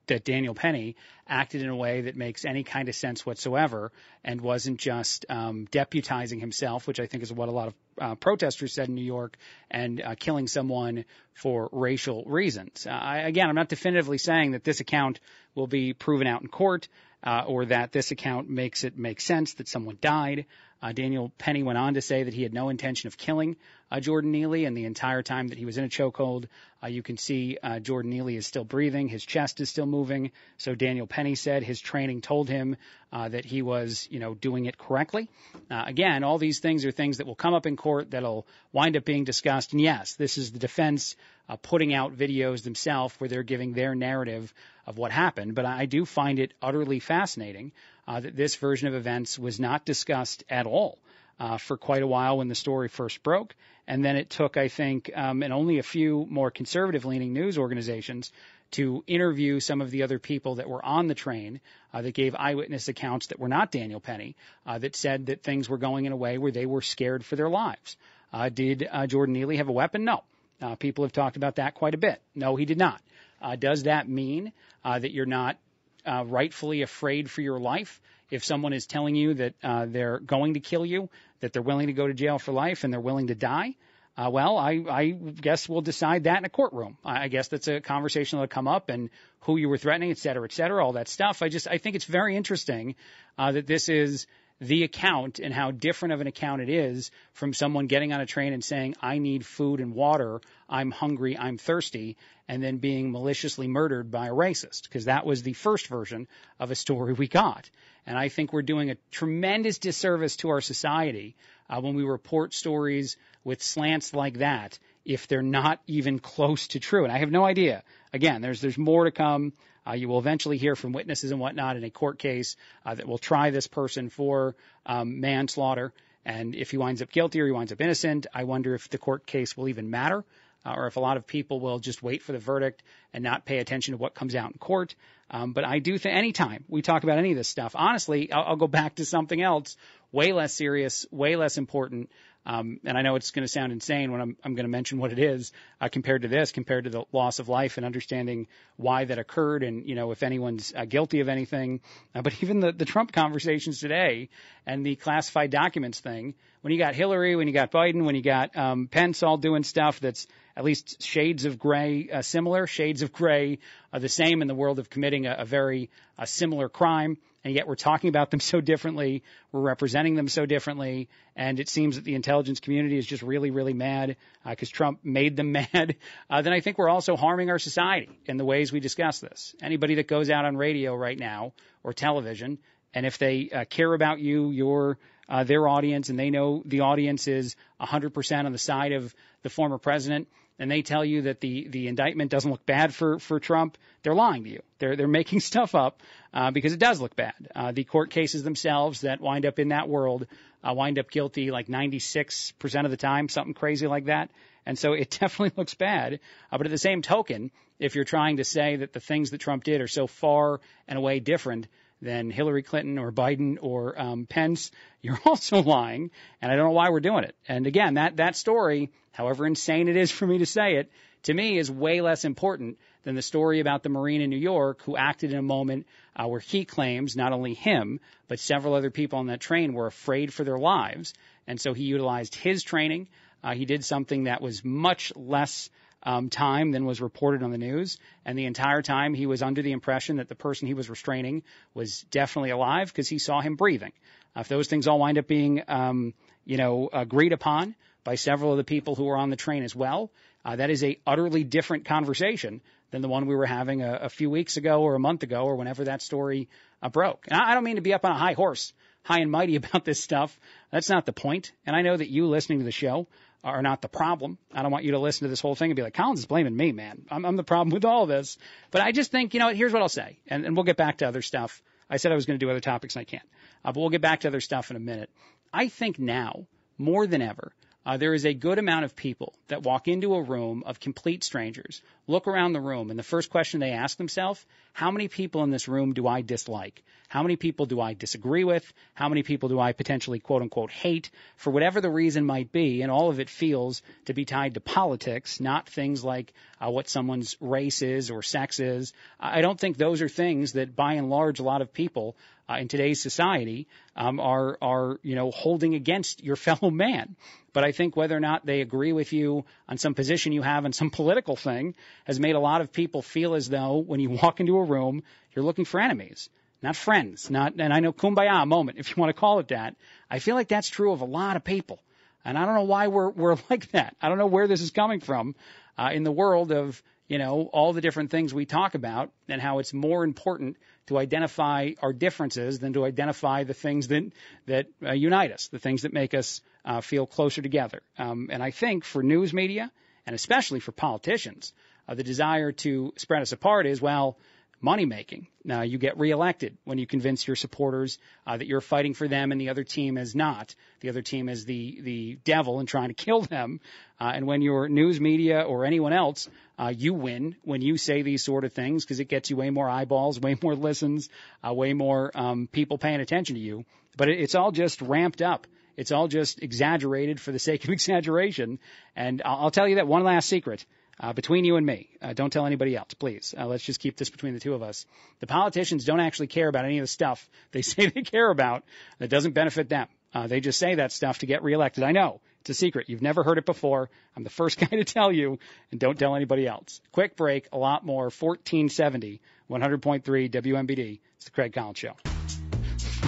that Daniel Penny acted in a way that makes any kind of sense whatsoever and wasn't just um, deputizing himself, which I think is what a lot of uh, protesters said in New York, and uh, killing someone for racial reasons. Uh, I, again, I'm not definitively saying that this account will be proven out in court uh, or that this account makes it make sense that someone died. Uh, Daniel Penny went on to say that he had no intention of killing uh, Jordan Neely, and the entire time that he was in a chokehold, uh, you can see uh, Jordan Neely is still breathing, his chest is still moving. So Daniel Penny said his training told him uh, that he was, you know, doing it correctly. Uh, again, all these things are things that will come up in court that'll wind up being discussed. And yes, this is the defense uh, putting out videos themselves where they're giving their narrative of what happened. But I do find it utterly fascinating uh, that this version of events was not discussed at all uh, for quite a while when the story first broke. And then it took, I think, um, and only a few more conservative leaning news organizations to interview some of the other people that were on the train uh, that gave eyewitness accounts that were not Daniel Penny, uh, that said that things were going in a way where they were scared for their lives. Uh, did uh, Jordan Neely have a weapon? No. Uh, people have talked about that quite a bit. No, he did not. Uh, does that mean uh, that you're not uh, rightfully afraid for your life? If someone is telling you that uh, they're going to kill you, that they're willing to go to jail for life, and they're willing to die, uh, well, I, I guess we'll decide that in a courtroom. I guess that's a conversation that'll come up and who you were threatening, et cetera, et cetera, all that stuff. I just I think it's very interesting uh, that this is the account and how different of an account it is from someone getting on a train and saying, I need food and water, I'm hungry, I'm thirsty, and then being maliciously murdered by a racist, because that was the first version of a story we got. And I think we're doing a tremendous disservice to our society uh, when we report stories with slants like that if they're not even close to true. And I have no idea. Again, there's there's more to come. Uh, you will eventually hear from witnesses and whatnot in a court case uh, that will try this person for um, manslaughter. And if he winds up guilty or he winds up innocent, I wonder if the court case will even matter. Uh, or if a lot of people will just wait for the verdict and not pay attention to what comes out in court. Um, but I do think anytime we talk about any of this stuff, honestly, I'll, I'll go back to something else way less serious, way less important, um, and I know it's going to sound insane when I'm, I'm going to mention what it is uh, compared to this, compared to the loss of life and understanding why that occurred and, you know, if anyone's uh, guilty of anything. Uh, but even the, the Trump conversations today and the classified documents thing, when you got Hillary, when you got Biden, when you got um, Pence all doing stuff that's at least shades of gray uh, similar, shades of gray are the same in the world of committing a, a very uh, similar crime and yet we're talking about them so differently. We're representing them so differently, and it seems that the intelligence community is just really, really mad because uh, Trump made them mad. Uh, then I think we're also harming our society in the ways we discuss this. Anybody that goes out on radio right now or television, and if they uh, care about you, your uh, their audience, and they know the audience is 100% on the side of the former president, and they tell you that the the indictment doesn't look bad for for Trump, they're lying to you. They're they're making stuff up uh, because it does look bad. Uh, the court cases themselves that wind up in that world uh, wind up guilty like 96% of the time, something crazy like that. And so it definitely looks bad. Uh, but at the same token, if you're trying to say that the things that Trump did are so far and away different than Hillary Clinton or Biden or um, Pence, you're also lying. And I don't know why we're doing it. And again, that that story, however insane it is for me to say it, to me is way less important than the story about the Marine in New York who acted in a moment uh, where he claims not only him, but several other people on that train were afraid for their lives. And so he utilized his training. Uh, he did something that was much less um, time than was reported on the news. And the entire time he was under the impression that the person he was restraining was definitely alive because he saw him breathing. Uh, if those things all wind up being, um, you know, agreed upon by several of the people who were on the train as well, uh, that is a utterly different conversation than the one we were having a, a few weeks ago or a month ago or whenever that story uh, broke. And I, I don't mean to be up on a high horse, high and mighty about this stuff. That's not the point. And I know that you listening to the show are not the problem. I don't want you to listen to this whole thing and be like, Collins is blaming me, man. I'm, I'm the problem with all of this. But I just think, you know, what, here's what I'll say, and, and we'll get back to other stuff. I said I was going to do other topics, and I can't. Uh, but we'll get back to other stuff in a minute. I think now, more than ever, uh, there is a good amount of people that walk into a room of complete strangers, look around the room, and the first question they ask themselves, how many people in this room do I dislike? How many people do I disagree with? How many people do I potentially quote unquote hate for whatever the reason might be? And all of it feels to be tied to politics, not things like uh, what someone's race is or sex is. I don't think those are things that by and large a lot of people uh, in today's society um, are are you know holding against your fellow man. But I think whether or not they agree with you on some position you have on some political thing has made a lot of people feel as though when you walk into a room, you're looking for enemies. not friends, not, and I know kumbaya moment, if you want to call it that. I feel like that's true of a lot of people. And I don't know why we're, we're like that. I don't know where this is coming from, uh, in the world of, you know, all the different things we talk about and how it's more important to identify our differences than to identify the things that, that uh, unite us, the things that make us uh, feel closer together. Um, and I think for news media, and especially for politicians, uh, the desire to spread us apart is, well, money making. Now you get reelected when you convince your supporters uh, that you're fighting for them and the other team is not. The other team is the the devil and trying to kill them. Uh, and when your news media or anyone else, uh, you win when you say these sort of things because it gets you way more eyeballs, way more listens, uh, way more um, people paying attention to you. But it, it's all just ramped up. It's all just exaggerated for the sake of exaggeration. And I'll, I'll tell you that one last secret uh, between you and me. Uh, don't tell anybody else, please. Uh, let's just keep this between the two of us. The politicians don't actually care about any of the stuff they say they care about that doesn't benefit them. Uh, they just say that stuff to get reelected. I know. It's a secret. You've never heard it before. I'm the first guy to tell you, and don't tell anybody else. Quick break, a lot more. 1470, 100.3 WMBD. It's the Craig Collins Show.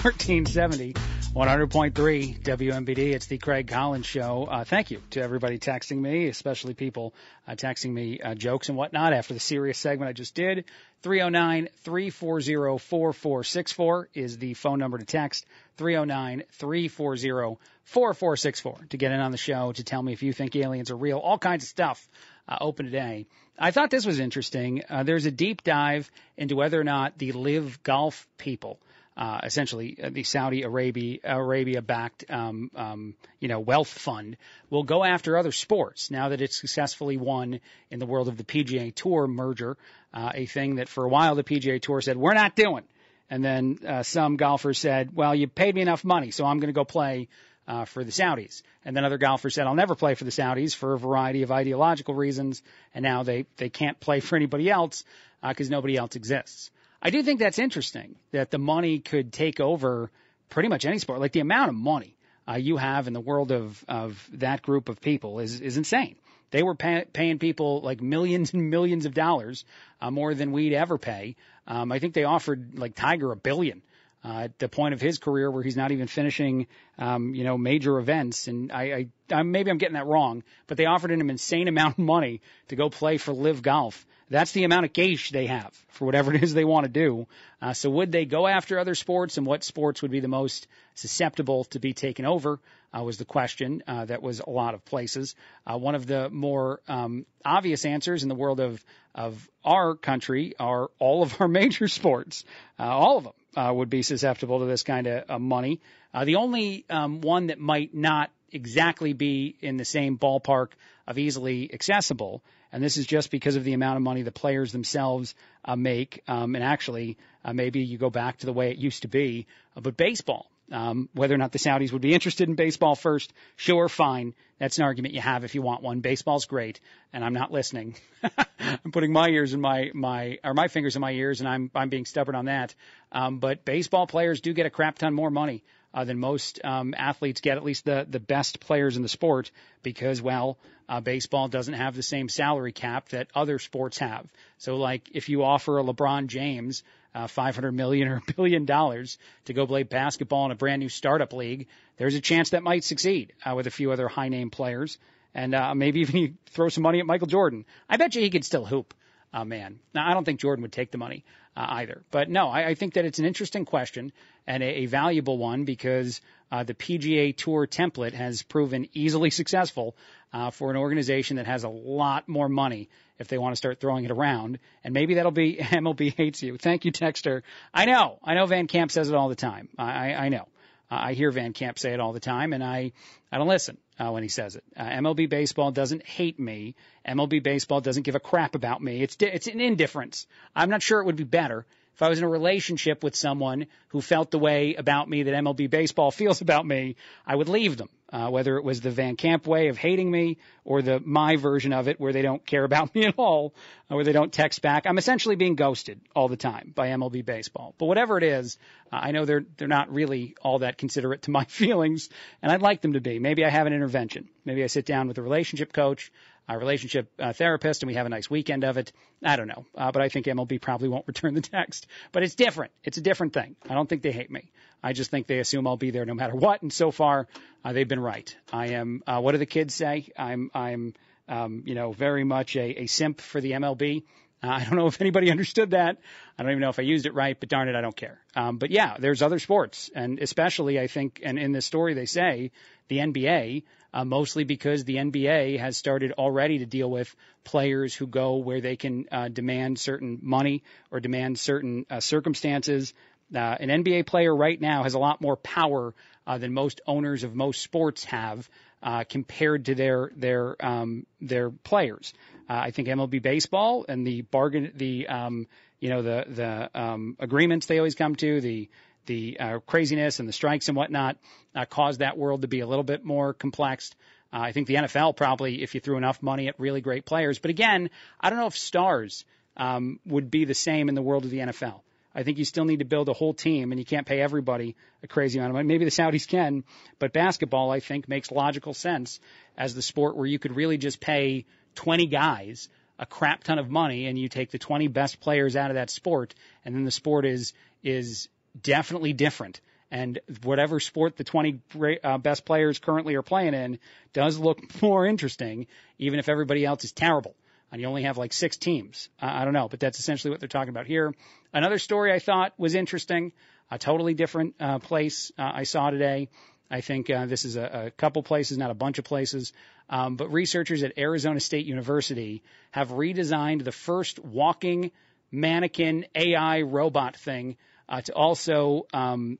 1470. 100.3 WMBD. It's the Craig Collins Show. Uh, thank you to everybody texting me, especially people uh, texting me uh, jokes and whatnot after the serious segment I just did. 309 340 4464 is the phone number to text. 309 340 4464 to get in on the show to tell me if you think aliens are real. All kinds of stuff uh, open today. I thought this was interesting. Uh, there's a deep dive into whether or not the live golf people uh, essentially uh, the Saudi Arabia Arabia backed um, um, you know wealth fund will go after other sports now that it's successfully won in the world of the PGA Tour merger, uh, a thing that for a while the PGA Tour said we're not doing, and then uh, some golfers said, well you paid me enough money so I'm going to go play. Uh, for the Saudis. And then other golfers said, I'll never play for the Saudis for a variety of ideological reasons. And now they, they can't play for anybody else because uh, nobody else exists. I do think that's interesting that the money could take over pretty much any sport. Like the amount of money uh, you have in the world of of that group of people is is insane. They were pay, paying people like millions and millions of dollars uh, more than we'd ever pay. Um, I think they offered like Tiger a billion uh, at the point of his career where he's not even finishing, um, you know, major events. And I, I, I maybe I'm getting that wrong, but they offered him an insane amount of money to go play for Live Golf. That's the amount of gauge they have for whatever it is they want to do. Uh, so would they go after other sports and what sports would be the most susceptible to be taken over uh, was the question uh, that was a lot of places. Uh, one of the more um, obvious answers in the world of, of our country are all of our major sports, uh, all of them. Uh, would be susceptible to this kind of uh, money. Uh, the only um, one that might not exactly be in the same ballpark of easily accessible and this is just because of the amount of money the players themselves uh, make. Um, and actually, uh, maybe you go back to the way it used to be. Uh, but baseball, um, whether or not the Saudis would be interested in baseball first, sure, fine. That's an argument you have if you want one. Baseball's great, and I'm not listening. I'm putting my ears in my my or my fingers in my ears, and I'm I'm being stubborn on that. Um, but baseball players do get a crap ton more money uh, than most um, athletes get, at least the the best players in the sport, because well, uh, baseball doesn't have the same salary cap that other sports have. So, like, if you offer a LeBron James uh, 500 million or a billion dollars to go play basketball in a brand new startup league, there's a chance that might succeed uh, with a few other high name players. And uh, maybe even you throw some money at Michael Jordan. I bet you he could still hoop, uh, man. Now, I don't think Jordan would take the money uh, either. But no, I, I think that it's an interesting question and a, a valuable one because uh, the PGA Tour template has proven easily successful uh, for an organization that has a lot more money if they want to start throwing it around. And maybe that'll be MLB hates you. Thank you, Texter. I know. I know Van Camp says it all the time. I, I know. I hear Van Camp say it all the time, and I, I don't listen uh, when he says it. Uh, MLB baseball doesn't hate me. MLB baseball doesn't give a crap about me. It's it's an indifference. I'm not sure it would be better if I was in a relationship with someone who felt the way about me that MLB baseball feels about me, I would leave them. Uh, whether it was the Van Camp way of hating me or the my version of it where they don't care about me at all, or where they don't text back. I'm essentially being ghosted all the time by MLB baseball. But whatever it is, uh, I know they're they're not really all that considerate to my feelings, and I'd like them to be. Maybe I have an intervention. Maybe I sit down with a relationship coach uh, relationship uh, therapist, and we have a nice weekend of it. I don't know, uh, but I think MLB probably won't return the text. But it's different. It's a different thing. I don't think they hate me. I just think they assume I'll be there no matter what. And so far, uh, they've been right. I am. Uh, what do the kids say? I'm. I'm. Um, you know, very much a, a simp for the MLB. Uh, I don't know if anybody understood that. I don't even know if I used it right, but darn it, I don't care. Um, but yeah, there's other sports, and especially I think, and in this story they say the NBA, uh, mostly because the NBA has started already to deal with players who go where they can uh, demand certain money or demand certain uh, circumstances. Uh, an NBA player right now has a lot more power uh, than most owners of most sports have uh, compared to their their um, their players. Uh, I think MLB baseball and the bargain, the um, you know the the um, agreements they always come to, the the uh, craziness and the strikes and whatnot, uh, caused that world to be a little bit more complex. Uh, I think the NFL probably, if you threw enough money at really great players, but again, I don't know if stars um, would be the same in the world of the NFL. I think you still need to build a whole team, and you can't pay everybody a crazy amount of money. Maybe the Saudis can, but basketball, I think, makes logical sense as the sport where you could really just pay 20 guys a crap ton of money and you take the 20 best players out of that sport and then the sport is is definitely different. And whatever sport the 20 uh, best players currently are playing in does look more interesting even if everybody else is terrible. And you only have like six teams. Uh, i don't know but that's essentially what they're talking about here. Another story i thought was interesting a totally different uh, place uh, i saw today. I think uh, this is a, a couple places, not a bunch of places. Um, but researchers at Arizona State University have redesigned the first walking mannequin AI robot thing uh, to also um,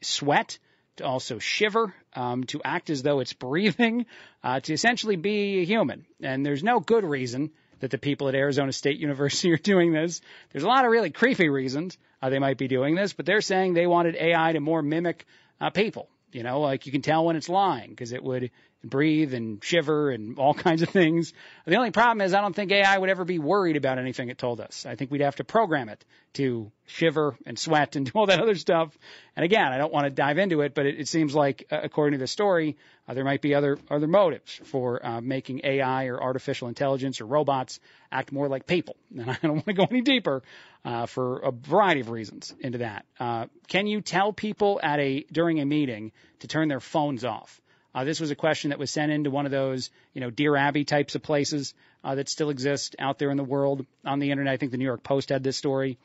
sweat, to also shiver, um, to act as though it's breathing, uh, to essentially be a human. And there's no good reason that the people at Arizona State University are doing this. There's a lot of really creepy reasons uh, they might be doing this, but they're saying they wanted AI to more mimic uh, people. You know, like you can tell when it's lying because it would breathe and shiver and all kinds of things. The only problem is I don't think AI would ever be worried about anything it told us. I think we'd have to program it to shiver and sweat and do all that other stuff. And again, I don't want to dive into it, but it, it seems like, uh, according to the story, uh, there might be other other motives for uh, making AI or artificial intelligence or robots act more like people. And I don't want to go any deeper uh, for a variety of reasons into that. Uh, can you tell people at a during a meeting to turn their phones off? Uh, this was a question that was sent into one of those, you know, Dear Abby types of places uh, that still exist out there in the world on the internet. I think the New York Post had this story.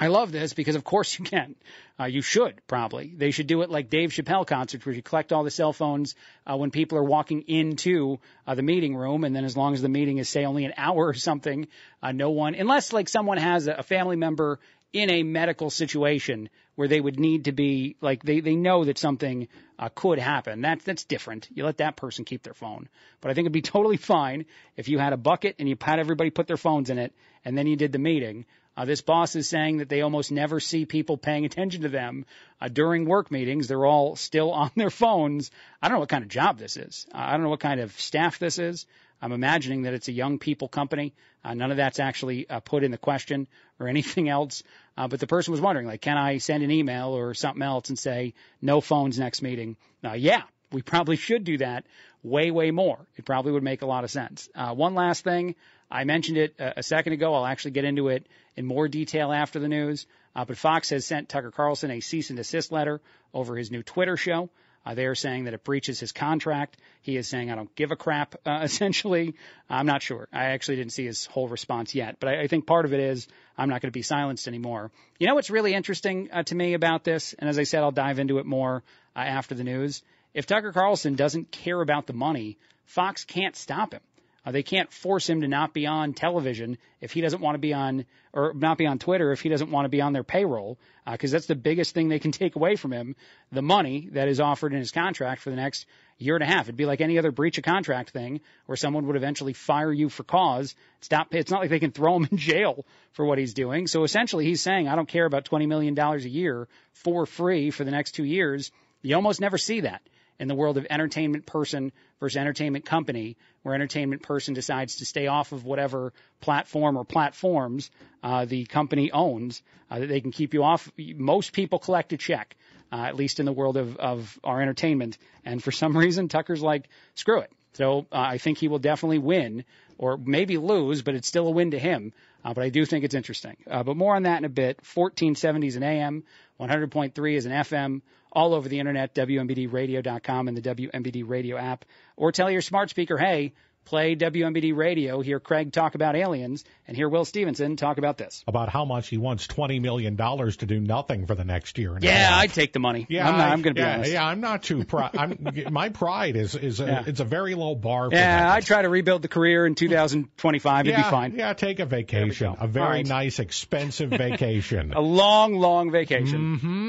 I love this because, of course, you can. Uh, you should probably. They should do it like Dave Chappelle concerts, where you collect all the cell phones uh, when people are walking into uh, the meeting room, and then as long as the meeting is say only an hour or something, uh, no one, unless like someone has a, a family member in a medical situation where they would need to be like they they know that something uh, could happen. That's that's different. You let that person keep their phone. But I think it'd be totally fine if you had a bucket and you had everybody put their phones in it, and then you did the meeting. Uh, this boss is saying that they almost never see people paying attention to them uh, during work meetings. They're all still on their phones. I don't know what kind of job this is. I don't know what kind of staff this is. I'm imagining that it's a young people company. Uh, none of that's actually uh, put in the question or anything else. Uh, but the person was wondering, like, can I send an email or something else and say no phones next meeting? Uh, yeah, we probably should do that way, way more. It probably would make a lot of sense. Uh, one last thing. I mentioned it a, a second ago. I'll actually get into it in more detail after the news. Uh, but Fox has sent Tucker Carlson a cease and desist letter over his new Twitter show. Uh, they are saying that it breaches his contract. He is saying, I don't give a crap, uh, essentially. I'm not sure. I actually didn't see his whole response yet, but I, I think part of it is I'm not going to be silenced anymore. You know what's really interesting uh, to me about this? And as I said, I'll dive into it more uh, after the news. If Tucker Carlson doesn't care about the money, Fox can't stop him. Uh, they can't force him to not be on television if he doesn't want to be on, or not be on Twitter if he doesn't want to be on their payroll, because uh, that's the biggest thing they can take away from him, the money that is offered in his contract for the next year and a half. It'd be like any other breach of contract thing where someone would eventually fire you for cause. Stop. It's not like they can throw him in jail for what he's doing. So essentially, he's saying, I don't care about $20 million a year for free for the next two years. You almost never see that in the world of entertainment person versus entertainment company, where entertainment person decides to stay off of whatever platform or platforms uh, the company owns, uh, that they can keep you off. Most people collect a check, uh, at least in the world of, of our entertainment. And for some reason, Tucker's like, screw it. So uh, I think he will definitely win, or maybe lose, but it's still a win to him. Uh, but I do think it's interesting. Uh, but more on that in a bit. 1470 is an AM, 100.3 is an FM, all over the internet, WMBDradio.com and the WMBD radio app. Or tell your smart speaker, hey, play WMBD radio, hear Craig talk about aliens, and hear Will Stevenson talk about this. About how much he wants $20 million to do nothing for the next year. And Yeah. I'd take the money. Yeah, I'm, not, I'm going to be yeah, honest. Yeah, I'm not too proud. I'm, my pride is is a, Yeah. it's a very low bar. For Yeah. I'd try to rebuild the career in 2025. It'd yeah, be fine. Yeah, take a vacation, a very right. nice, expensive vacation. A long, long vacation. Mm-hmm.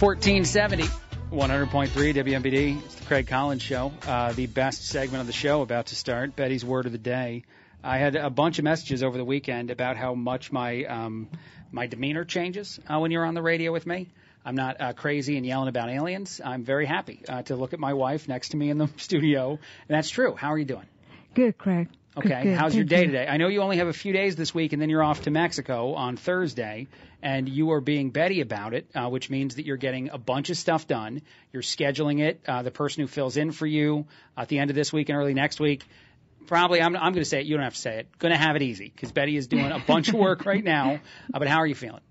1470, 100.3 WMBD. It's the Craig Collins Show. Uh, the best segment of the show about to start. Betty's word of the day. I had a bunch of messages over the weekend about how much my um, my demeanor changes uh, when you're on the radio with me. I'm not uh, crazy and yelling about aliens. I'm very happy uh, to look at my wife next to me in the studio, and that's true. How are you doing? Good, Craig. Good, Okay. good. How's your day you. today? I know you only have a few days this week, and then you're off to Mexico on Thursday, and you are being Betty about it, uh, which means that you're getting a bunch of stuff done. You're scheduling it. Uh, the person who fills in for you at the end of this week and early next week. Probably, I'm, I'm going to say it. You don't have to say it. Going to have it easy because Betty is doing a bunch of work right now. Uh, but how are you feeling?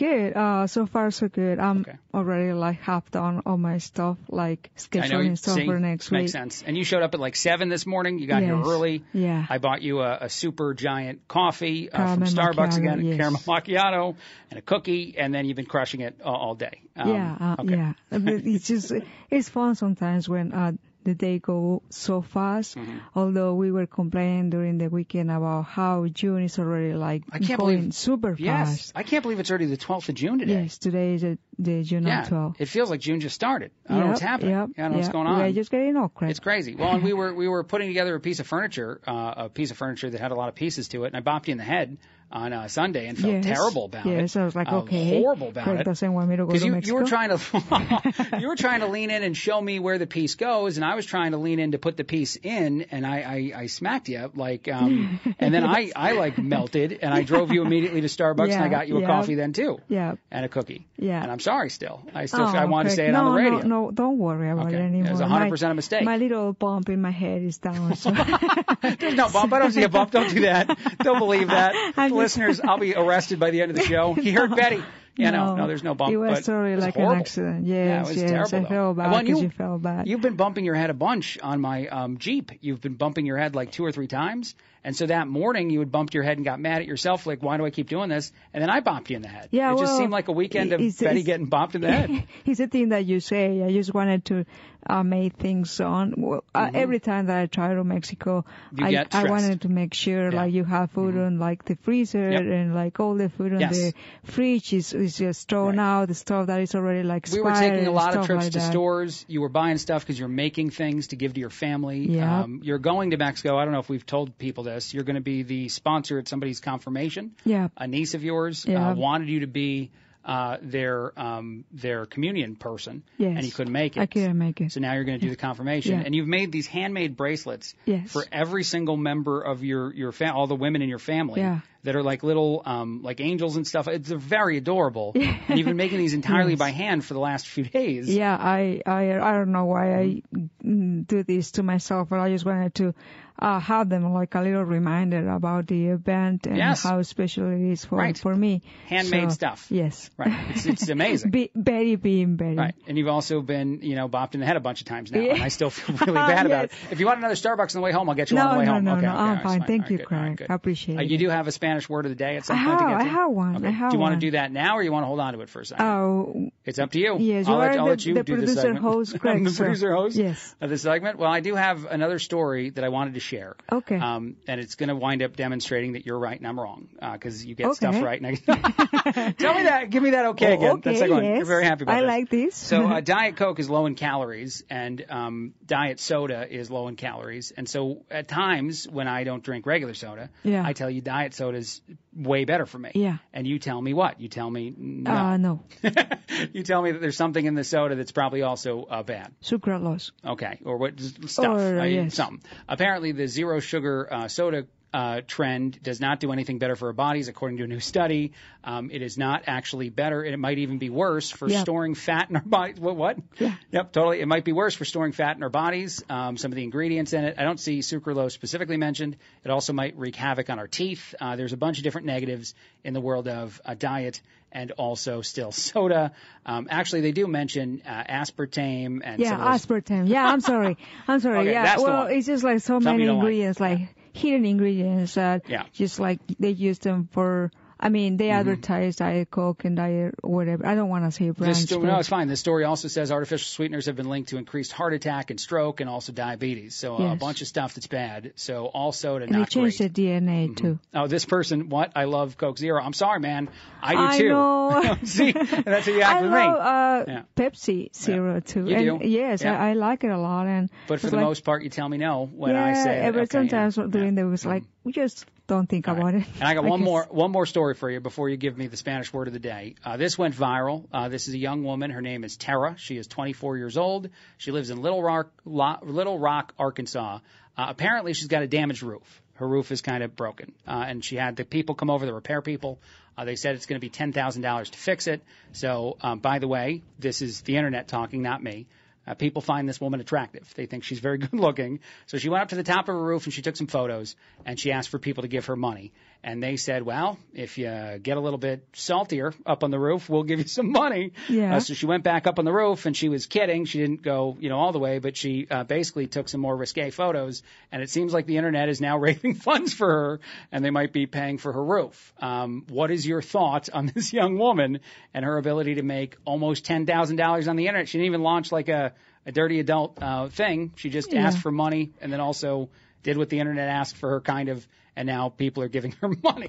Good. Uh, so far so good. I'm already like half done all my stuff, like scheduling stuff see, for next makes week. sense. And you showed up at like seven this morning. You got here early. Yeah. I bought you a, a super giant coffee uh, from Starbucks macchiato, again, yes. caramel macchiato, and a cookie, and then you've been crushing it all, all day. Um, yeah, uh, okay. yeah. It's just it's fun sometimes when uh, they go so fast. Mm-hmm. Although we were complaining during the weekend about how June is already like I can't going believe super Yes, fast. I can't believe it's already the 12th of June today. Yes, today is the, the June yeah, 12. it feels like June just started. I don't know what's happening. Yep, I don't know what's yep. going We are just getting all crazy. It's crazy. Well, and we were we were putting together a piece of furniture, uh, a piece of furniture that had a lot of pieces to it, and I bopped you in the head on uh, Sunday and felt yes. terrible about it. yes, I was like, Uh, okay, horrible about Craig it. doesn't want me to go to you, Mexico. you were trying to you were trying to lean in and show me where the piece goes, and I was trying to lean in to put the piece in, and I I, I smacked you like, um, and then I I like melted, and I drove you immediately to Starbucks, and I got you a yeah. coffee then too, Yeah. and a cookie, Yeah. and I'm sorry still. I still Oh, I wanted to say it no, on the radio. No, no, don't worry about Okay. it anymore. It was 100% a mistake. My little bump in my head is down. So. There's no bump. I don't see a bump. Don't do that. Don't believe that. I'm Listeners, I'll be arrested by the end of the show. He heard Betty. Yeah, no, no, there's no bump. It was totally it was like horrible. an accident. Yeah, Yes, it was yes. terrible. I felt bad Well, you, you felt bad. You've been bumping your head a bunch on my um, Jeep. You've been bumping your head like two or three times. And so that morning you had bumped your head and got mad at yourself, like, why do I keep doing this? And then I bumped you in the head. Yeah, it just seemed like a weekend of it's- Betty it's- getting bumped in the head. it's a thing that you say. I just wanted to uh, make things on. Well, uh, every time that I try to Mexico, Mm-hmm. You I, I wanted to make sure like you have food on like the freezer Mm-hmm. Yep. and like all the food on Yes. the fridge is, is just thrown out. The stuff that is already like we were taking a lot of trips like to that. stores. You were buying stuff because you're making things to give to your family. Yeah. Um, you're going to Mexico. I don't know if we've told people this. You're going to be the sponsor at somebody's confirmation. Yeah. A niece of yours Yeah. uh, wanted you to be uh, their um, their communion person, Yes. and you couldn't make it. I couldn't make it. So now you're going to do the confirmation, Yeah. and you've made these handmade bracelets Yes. for every single member of your your fam- all the women in your family Yeah. that are like little um, like angels and stuff. It's they're very adorable, and you've been making these entirely Yes. by hand for the last few days. Yeah, I, I, I don't know why I mm, do this to myself, but I just wanted to uh, have them like a little reminder about the event and Yes. how special it is for Right. for me. Handmade So, stuff. Yes. Right. It's, it's amazing. Be, Betty being Betty. Right. And you've also been, you know, bopped in the head a bunch of times now, Yeah. and I still feel really bad about it. If you want another Starbucks on the way home, I'll get you No, on the way no, home. no, okay, no, okay, I'm right, fine. Thank All you, right, good, Craig. good. I appreciate Uh, it. you do have a Spanish word of the day at some I point to have-? I have one. Okay. I have do you want to do that now, or you want to hold on to it for a second? Oh, It's up to you. Yes, I'll you let, are I'll the- let you the do producer host, I'm the producer host yes. of the segment. Well, I do have another story that I wanted to share. Okay. Um, and it's going to wind up demonstrating that you're right and I'm wrong because you get Okay. stuff right. And I, tell me that. Give me that okay again. okay, That's like yes. You're very happy about I this. like this. So uh, Diet Coke is low in calories, and um, Diet Soda is low in calories. And so at times when I don't drink regular soda, Yeah. I tell you Diet Soda's way better for me. Yeah. And you tell me what? You tell me no. Uh, no. you tell me that there's something in the soda that's probably also uh, bad. Sucralose. Okay, or what stuff? Or, uh, I mean, yes. Something. Apparently, the zero sugar uh, soda uh, trend does not do anything better for our bodies, according to a new study. Um, it is not actually better, and it might even be worse for Yep. storing fat in our bodies. What? What? Yeah. Yep, totally. It might be worse for storing fat in our bodies. Um, some of the ingredients in it. I don't see sucralose specifically mentioned. It also might wreak havoc on our teeth. Uh, there's a bunch of different negatives in the world of uh, diet and also still soda. Um, actually, they do mention uh, aspartame and Yeah, some of those aspartame. Yeah, I'm sorry. I'm sorry. Okay, yeah, well, it's just like so Something many don't like. ingredients, like hidden ingredients that Yeah. just like they use them for. I mean, they mm-hmm. advertise Diet Coke and Diet whatever. I don't want to say brands. sto- no, it's fine. The story also says artificial sweeteners have been linked to increased heart attack and stroke and also diabetes. So uh, a bunch of stuff that's bad. So all soda, and they not changed great. the DNA mm-hmm. too. Oh, this person, what? I love Coke Zero. I'm sorry, man. I do I too. know. See, that's what you act I with love me. uh, Yeah. Pepsi Zero too. You and do? Yes, Yeah. I, I like it a lot. And But for the like, most part, you tell me no when yeah, I say it. but Okay, sometimes during the was like mm-hmm. we just don't think about it. And I got I one guess. more one more story for you before you give me the Spanish word of the day. Uh, this went viral. Uh, this is a young woman. Her name is Tara. She is 24 years old. She lives in Little Rock, Little Rock, Arkansas. Uh, apparently, she's got a damaged roof. Her roof is kind of broken, uh, and she had the people come over, the repair people. Uh, they said it's going to be ten thousand dollars to fix it. So, um, by the way, this is the internet talking, not me. Uh, people find this woman attractive. They think she's very good looking. So she went up to the top of her roof and she took some photos and she asked for people to give her money. And they said, well, if you get a little bit saltier up on the roof, we'll give you some money. Yeah. Uh, so she went back up on the roof and she was kidding. She didn't go, you know, all the way, but she uh, basically took some more risque photos. And it seems like the internet is now raising funds for her and they might be paying for her roof. Um, what is your thought on this young woman and her ability to make almost $10,000 on the internet? She didn't even launch like a, a dirty adult uh, thing. She just Yeah. asked for money and then also did what the internet asked for her kind of and now people are giving her money.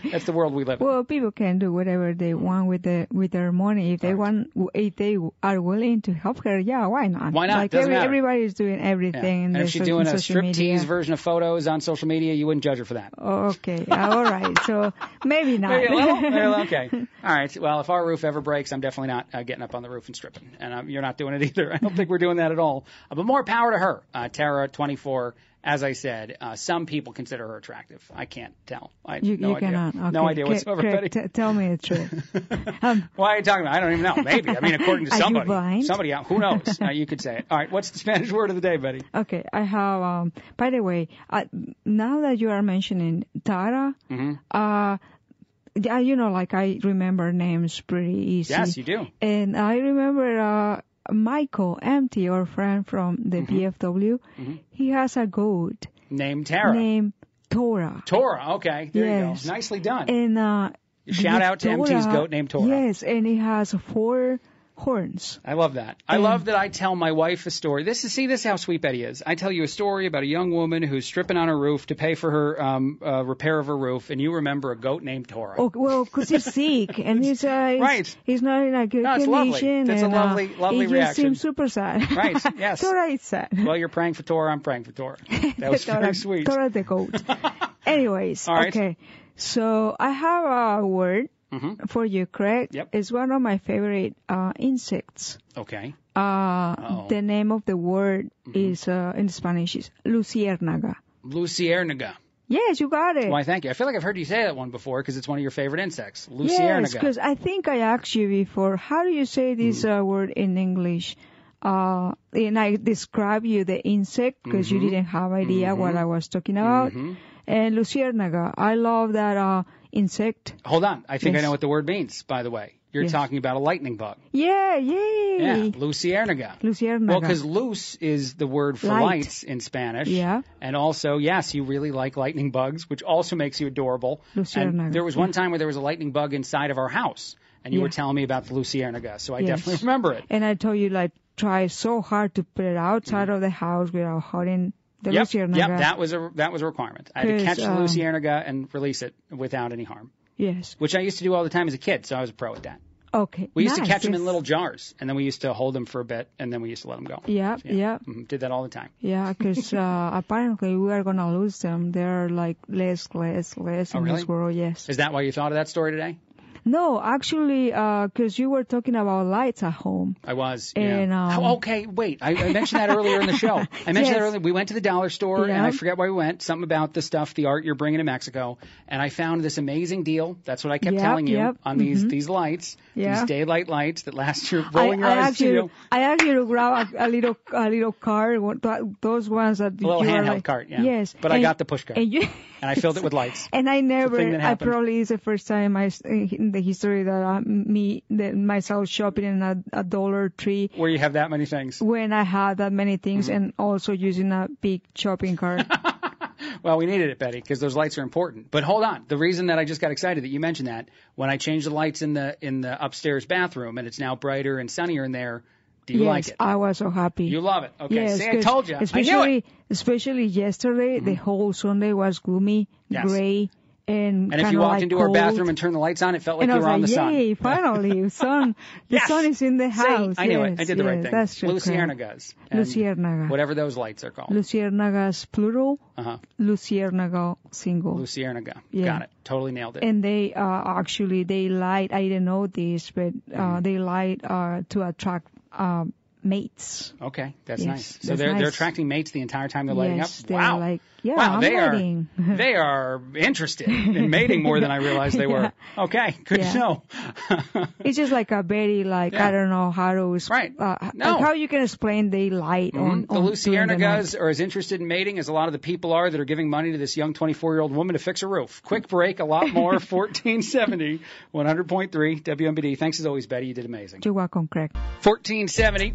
That's the world we live in. Well, people can do whatever they want with the with their money. If they want, if they are willing to help her, yeah, why not? Why not? Like Doesn't every, everybody's doing everything. in And if she's so- doing a striptease version of photos on social media, you wouldn't judge her for that. Oh, okay, all right. So maybe not. Maybe? Maybe? Okay. All right. Well, if our roof ever breaks, I'm definitely not uh, getting up on the roof and stripping. And um, you're not doing it either. I don't think we're doing that at all. Uh, but more power to her. Uh, Tara, 24. As I said, uh, some people consider her attractive. I can't tell. I you, no you idea. cannot. Okay. No idea whatsoever, Craig, t- tell me the truth. um, Why are you talking about? I don't even know. Maybe. I mean, according to somebody. Somebody out. Who knows? Uh, you could say it. All right. What's the Spanish word of the day, Betty? okay, I have. Um, by the way, uh, now that you are mentioning Tara, Mm-hmm. uh, yeah, you know, like I remember names pretty easy. Yes, you do. And I remember uh, Michael Empty, our friend from the Mm-hmm. BFW. He has a goat Name Tara. named Tora. Tora. Okay. There Yes. you go. Nicely done. And uh, Shout out to Tora- MT's goat named Tora. Yes, and it has four horns. I love that. I love that I tell my wife a story. This is see this is how sweet Betty is. I tell you a story about a young woman who's stripping on her roof to pay for her um, uh, repair of her roof, and you remember a goat named Tora. Oh, well, 'cause he's sick and he's, uh, he's, Right. he's not in a good No, it's lovely. condition. That's a and, lovely- uh, lovely he reaction. just seems super sad. Right, yes. Tora is sad. Well, you're praying for Tora. I'm praying for Tora. That was Tora, very sweet. Tora the goat. Anyways, right. okay. So I have a word Mm-hmm. for you, Craig. Yep. It's one of my favorite uh, insects. Okay. Uh, Mm-hmm. the name of the word is uh, in Spanish is luciérnaga. Luciérnaga. Yes, you got it. Why, thank you. I feel like I've heard you say that one before because it's one of your favorite insects. Yes, because I think I asked you before, how do you say this Mm. uh, word in English? Uh, and I describe you the insect because you Mhm. didn't have idea what I was talking about. Mhm. And luciérnaga, I love that uh, insect. Hold on. I think I know what the word means, by the way. You're Yes. talking about a lightning bug. Yeah, yay. Yeah, Luciérnaga. Luciérnaga. Well, because luz is the word for Light. lights in Spanish. Yeah. And also, yes, you really like lightning bugs, which also makes you adorable. Luciérnaga, And there was one time where there was a lightning bug inside of our house, and you Yeah. were telling me about the Luciérnaga, so I Yes. definitely remember it. And I told you like try so hard to put it outside mm. of the house without hurting the Mm-hmm. yep, yep, that was a that was a requirement. I had to catch the um, Luciérnaga and release it without any harm, Yes. which I used to do all the time as a kid, so I was a pro at that. Okay. We used to nice, catch them in little jars, and then we used to hold them for a bit, and then we used to let them go. Yeah, So, yeah. mhm, Did that all the time. Yeah, because uh, apparently we are gonna lose them. They're like less, less, less Oh, in really? this world. Yes. Is that why you thought of that story today? No, actually, because you were talking about lights at home. I was. And, yeah. um, Oh, okay, wait. I, I mentioned that earlier in the show. I mentioned Yes. that earlier. We went to the dollar store, and I forget why we went. Something about the stuff, the art you're bringing to Mexico, and I found this amazing deal. That's what I kept Yep, telling you yep, on these mhm. these lights, Yeah. these daylight lights that last your rolling I, I actually, studio. I actually grab a, a little, a little cart, those ones that A little you handheld like, cart, yeah. Yes, But I got the push cart. And I filled it with lights. And I never, I probably is the first time I, in the history that I, me, that myself shopping in a, a Dollar Tree Where you have that many things. when I had that many things Mm-hmm. and also using a big shopping cart. Well, we needed it, Betty, because those lights are important. But hold on, the reason that I just got excited that you mentioned that when I changed the lights in the in the upstairs bathroom and it's now brighter and sunnier in there, do you yes, like it? I was so happy. You love it. Okay, Yes, see, I told you. I knew Especially, it. Mm-hmm. especially yesterday, the whole Sunday was gloomy, Yes. gray, and And if you walked like into our bathroom and turned the lights on, it felt like and you were on like, the sun. yay, finally, sun. The Yes. sun is in the See, house. I knew it. Yes, I did the right yes, thing. That's true. Luciérnagas. and Luciérnaga. Whatever those lights are called. Luciérnagas plural, Uh-huh. Luciérnaga single. Luciérnaga. Yeah. Got it. Totally nailed it. And they uh, actually they light. I didn't know this, but uh, Mm-hmm. they light uh, to attract uh, mates. Okay, that's Yes, nice. So that's they're they're attracting mates the entire time they're lighting yes, up. wow. like, yeah, wow, I'm they are they are interested in mating more than I realized they were. Okay, good Yeah. to know. it's just like a very like Yeah. I don't know how to Right. uh, No. like how you can explain they light on, Mhm. The on the. Luciérnagas are as interested in mating as a lot of the people are that are giving money to this young 24 year old woman to fix a roof. Quick break, a lot more. 1470, 100.3 WMBD. Thanks as always, Betty. You did amazing. You're welcome, Craig. 1470,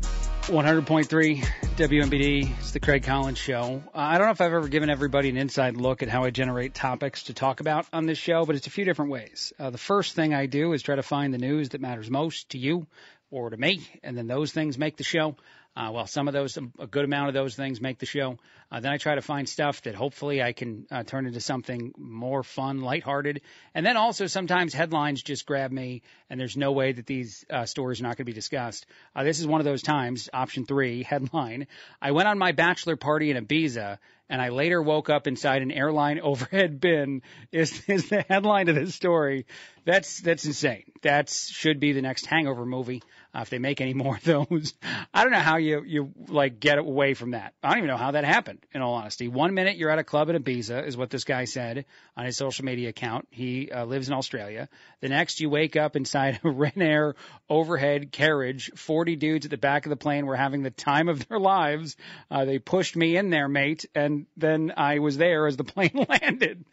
100.3 WMBD. It's the Craig Collins Show. Uh, I don't know if I've ever given everybody an inside look at how I generate topics to talk about on this show, but it's a few different ways. Uh, the first thing I do is try to find the news that matters most to you or to me, and then those things make the show. Uh, well, some of those, a good amount of those things make the show. Uh, then I try to find stuff that hopefully I can uh, turn into something more fun, lighthearted. And then also sometimes headlines just grab me, and there's no way that these uh, stories are not going to be discussed. Uh, this is one of those times. Option three, headline. I went on my bachelor party in Ibiza, and I later woke up inside an airline overhead bin. Is is the headline of this story? That's that's insane. That should be the next Hangover movie uh, if they make any more of those. I don't know how you you like get away from that. I don't even know how that happened. In all honesty, one minute you're at a club in Ibiza is what this guy said on his social media account. He uh, lives in Australia. The next you wake up inside a Ryanair overhead carriage. Forty dudes at the back of the plane were having the time of their lives. Uh, they pushed me in there, mate, and then I was there as the plane landed.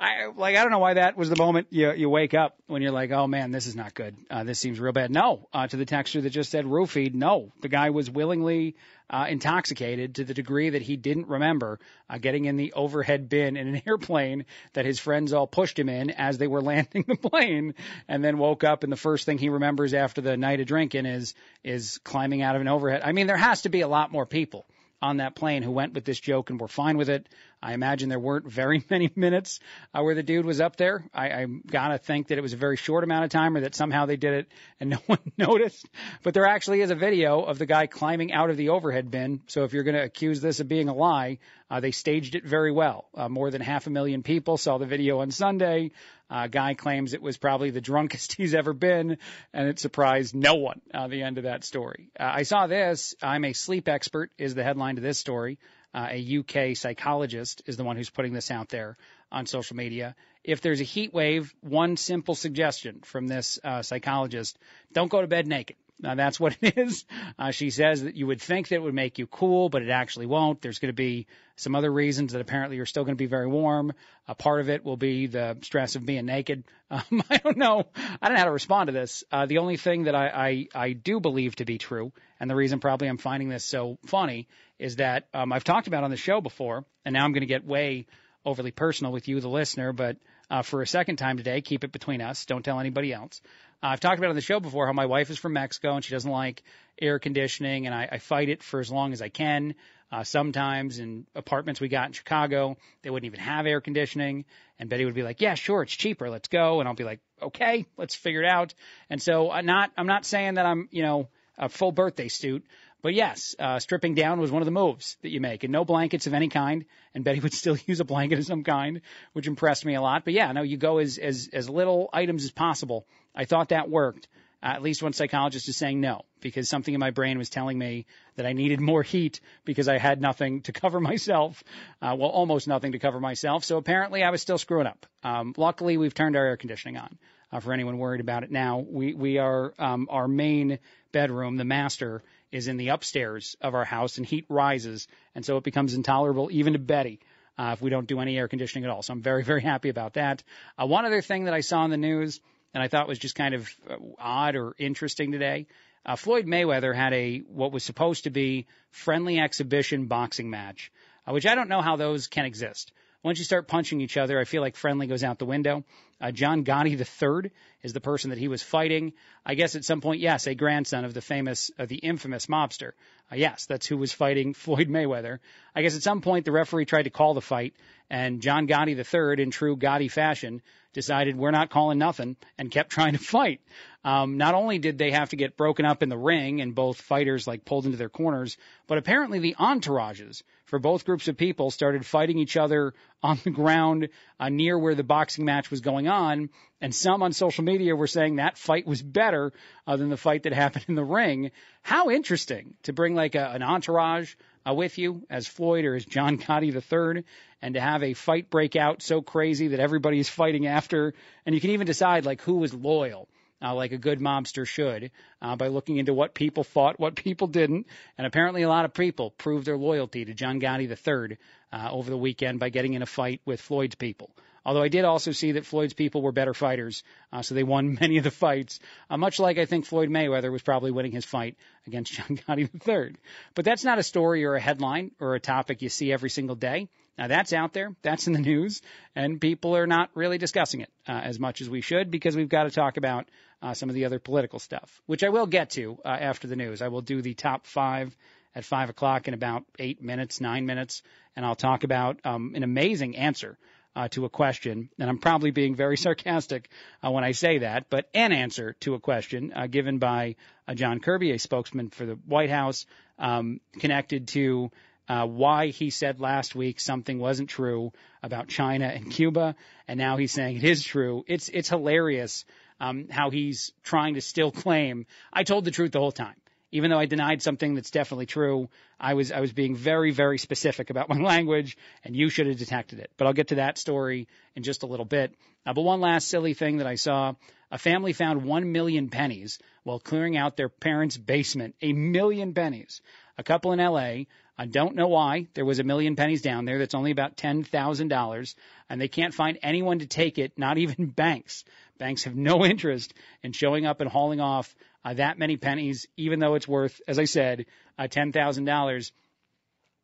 I like I don't know why that was the moment you you wake up when you're like, oh man, this is not good. Uh, this seems real bad. No, uh, to the texture that just said roofied. No, the guy was willingly uh, intoxicated to the degree that he didn't remember uh, getting in the overhead bin in an airplane that his friends all pushed him in as they were landing the plane, and then woke up and the first thing he remembers after the night of drinking is is climbing out of an overhead. I mean, there has to be a lot more people on that plane who went with this joke and were fine with it. I imagine there weren't very many minutes uh, where the dude was up there. I, I gotta think that it was a very short amount of time or that somehow they did it and no one noticed. But there actually is a video of the guy climbing out of the overhead bin. So if you're to accuse this of being a lie, uh, they staged it very well. Uh, more than half a million people saw the video on Sunday. Uh, guy claims it was probably the drunkest he's ever been, and it surprised no one. Uh, the end of that story. Uh, I saw this. I'm a sleep expert is the headline to this story. Uh, a UK psychologist is the one who's putting this out there on social media. If there's a heat wave, one simple suggestion from this uh, psychologist: don't go to bed naked. Now that's what it is. Uh, she says that you would think that it would make you cool, but it actually won't. There's going to be some other reasons that apparently you're still going to be very warm. A part of it will be the stress of being naked. Um, I don't know. I don't know how to respond to this. Uh, the only thing that I, I, I do believe to be true, and the reason probably I'm finding this so funny, is that um, I've talked about on the show before, and now I'm going to get way overly personal with you, the listener, but uh, for a second time today, keep it between us. Don't tell anybody else. Uh, I've talked about on the show before how my wife is from Mexico and she doesn't like air conditioning, and I, I fight it for as long as I can. Uh, sometimes in apartments we got in Chicago, they wouldn't even have air conditioning, and Betty would be like, "Yeah, sure, it's cheaper, let's go," and I'll be like, "Okay, let's figure it out." And so I'm not, I'm not saying that I'm, you know, a full birthday suit. But yes, uh, stripping down was one of the moves that you make, and no blankets of any kind. And Betty would still use a blanket of some kind, which impressed me a lot. But yeah, no, you go as as as little items as possible. I thought that worked. Uh, at least one psychologist is saying no, because something in my brain was telling me that I needed more heat because I had nothing to cover myself. Uh, well, almost nothing to cover myself. So apparently I was still screwing up. Um, luckily, we've turned our air conditioning on. Uh, for anyone worried about it now, we we are um, our main bedroom, the master, is in the upstairs of our house, and heat rises, and so it becomes intolerable even to Betty. Uh, if we don't do any air conditioning at all. So I'm very, very happy about that. Uh, one other thing that I saw in the news and I thought was just kind of uh, odd or interesting today. Uh, Floyd Mayweather had a what was supposed to be friendly exhibition boxing match, uh, which I don't know how those can exist. Once you start punching each other, I feel like friendly goes out the window. Uh, John Gotti III is the person that he was fighting. I guess at some point, yes, a grandson of the famous, uh, the infamous mobster. Uh, yes, that's who was fighting Floyd Mayweather. I guess at some point the referee tried to call the fight, and John Gotti III, in true Gotti fashion, decided we're not calling nothing and kept trying to fight. Um, not only did they have to get broken up in the ring and both fighters like pulled into their corners, but apparently the entourages for both groups of people started fighting each other on the ground uh, near where the boxing match was going on. And some on social media were saying that fight was better uh, than the fight that happened in the ring. How interesting to bring like a, an entourage with you as Floyd or as John Gotti III and to have a fight break out so crazy that everybody's fighting after. And you can even decide like who was loyal uh, like a good mobster should, uh, by looking into what people thought, what people didn't. And apparently, a lot of people proved their loyalty to John Gotti III uh, over the weekend by getting in a fight with Floyd's people. Although I did also see that Floyd's people were better fighters, uh, so they won many of the fights. Uh, much like I think Floyd Mayweather was probably winning his fight against John Gotti III. But that's not a story or a headline or a topic you see every single day. Now that's out there, that's in the news, and people are not really discussing it uh, as much as we should because we've got to talk about uh, some of the other political stuff, which I will get to uh, after the news. I will do the top five at five o'clock in about eight minutes, nine minutes, and I'll talk about um, an amazing answer uh, to a question, and I'm probably being very sarcastic uh, when I say that, but an answer to a question uh, given by uh, John Kirby, a spokesman for the White House, um, connected to uh, why he said last week something wasn't true about China and Cuba, and now he's saying it is true. It's it's hilarious um, how he's trying to still claim I told the truth the whole time. Even though I denied something that's definitely true, I was I was being very very specific about my language, and you should have detected it. But I'll get to that story in just a little bit. Uh, but one last silly thing that I saw: a family found one million pennies while clearing out their parents' basement. A million pennies. A couple in L.A. I don't know why there was a million pennies down there. That's only about ten thousand dollars, and they can't find anyone to take it. Not even banks. Banks have no interest in showing up and hauling off uh, that many pennies, even though it's worth, as I said, uh, $10,000.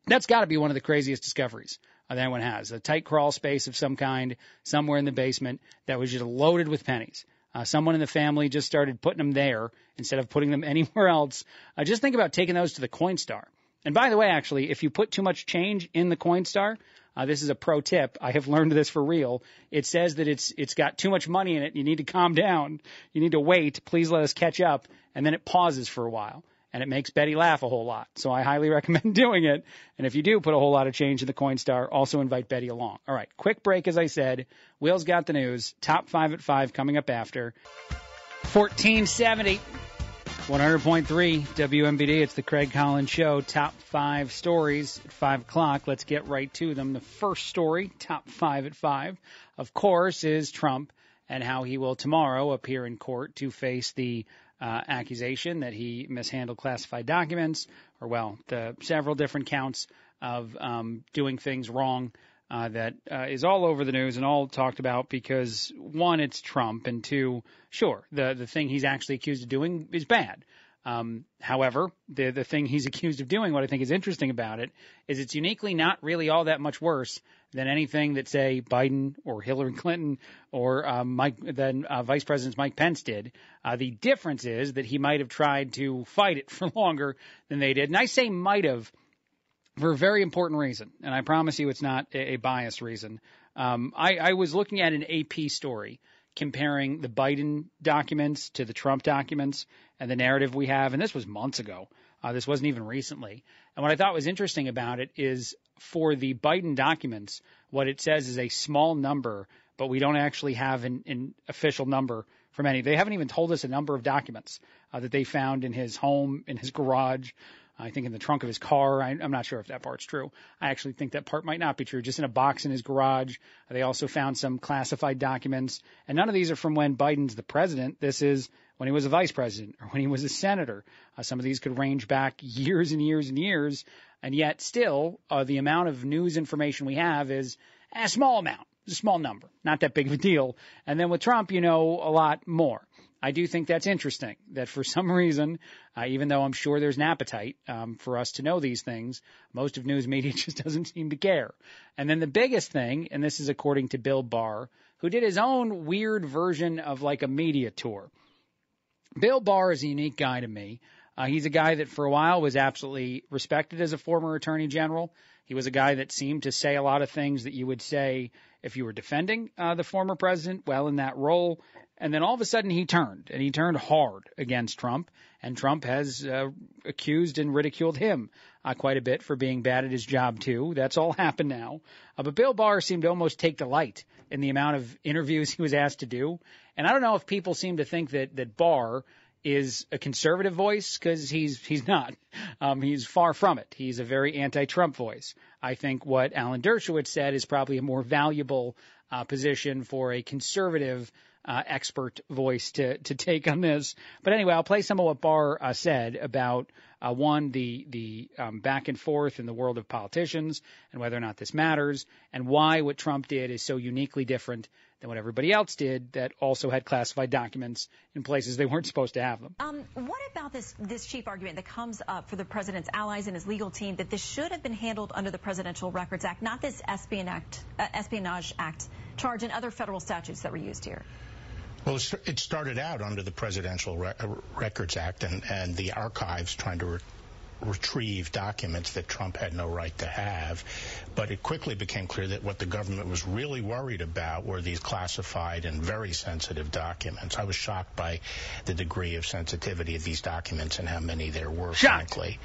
That's got to be one of the craziest discoveries uh, that anyone has. A tight crawl space of some kind somewhere in the basement that was just loaded with pennies. Uh, someone in the family just started putting them there instead of putting them anywhere else. Uh, just think about taking those to the Coinstar. And by the way, actually, if you put too much change in the Coinstar, uh, this is a pro tip. I have learned this for real. It says that it's it's got too much money in it. You need to calm down. You need to wait. Please let us catch up. And then it pauses for a while. And it makes Betty laugh a whole lot. So I highly recommend doing it. And if you do put a whole lot of change in the Coinstar, also invite Betty along. All right, quick break, as I said. Will's got the news. Top five at five coming up after. 1470. 100.3 WMBD. It's the Craig Collins Show. Top five stories at five o'clock. Let's get right to them. The first story, top five at five, of course, is Trump and how he will tomorrow appear in court to face the uh, accusation that he mishandled classified documents, or well, the several different counts of um, doing things wrong uh, that uh, is all over the news and all talked about because one, it's Trump, and two, sure, the the thing he's actually accused of doing is bad. Um, however, the the thing he's accused of doing, what I think is interesting about it, is it's uniquely not really all that much worse than anything that say Biden or Hillary Clinton or um, Mike than uh, Vice President Mike Pence did. Uh, the difference is that he might have tried to fight it for longer than they did, and I say might have for a very important reason, and I promise you it's not a, a biased reason. Um, I, I was looking at an AP story comparing the Biden documents to the Trump documents, and the narrative we have, and this was months ago. Uh, this wasn't even recently. And what I thought was interesting about it is for the Biden documents, what it says is a small number, but we don't actually have an, an official number from any. They haven't even told us a number of documents uh, that they found in his home, in his garage, I think in the trunk of his car. I, I'm not sure if that part's true. I actually think that part might not be true. Just in a box in his garage. They also found some classified documents, and none of these are from when Biden's the president. This is when he was a vice president or when he was a senator. Uh, some of these could range back years and years and years, and yet still, uh, the amount of news information we have is a small amount. a small number, not that big of a deal. And then with Trump, you know a lot more. I do think that's interesting that for some reason, uh, even though I'm sure there's an appetite um, for us to know these things, most of news media just doesn't seem to care. And then the biggest thing, and this is according to Bill Barr, who did his own weird version of like a media tour. Bill Barr is a unique guy to me. Uh, he's a guy that for a while was absolutely respected as a former attorney general. He was a guy that seemed to say a lot of things that you would say if you were defending uh, the former president well in that role. And then all of a sudden he turned, and he turned hard against Trump. And Trump has uh, accused and ridiculed him uh, quite a bit for being bad at his job too. That's all happened now. Uh, but Bill Barr seemed to almost take delight in the amount of interviews he was asked to do. And I don't know if people seem to think that that Barr is a conservative voice because he's he's not. Um, he's far from it. He's a very anti-Trump voice. I think what Alan Dershowitz said is probably a more valuable uh, position for a conservative uh, expert voice to to take on this. But anyway, I'll play some of what Barr uh, said about uh, one the the um, back and forth in the world of politicians and whether or not this matters, and why what Trump did is so uniquely different than what everybody else did that also had classified documents in places they weren't supposed to have them. Um, what about this this chief argument that comes up for the president's allies and his legal team that this should have been handled under the Presidential Records Act, not this Espionage Act, uh, Espionage Act charge and other federal statutes that were used here? Well, it started out under the Presidential Re- Records Act and, and the archives trying to re- retrieve documents that Trump had no right to have. But it quickly became clear that what the government was really worried about were these classified and very sensitive documents. I was shocked by the degree of sensitivity of these documents and how many there were, Shocked. frankly.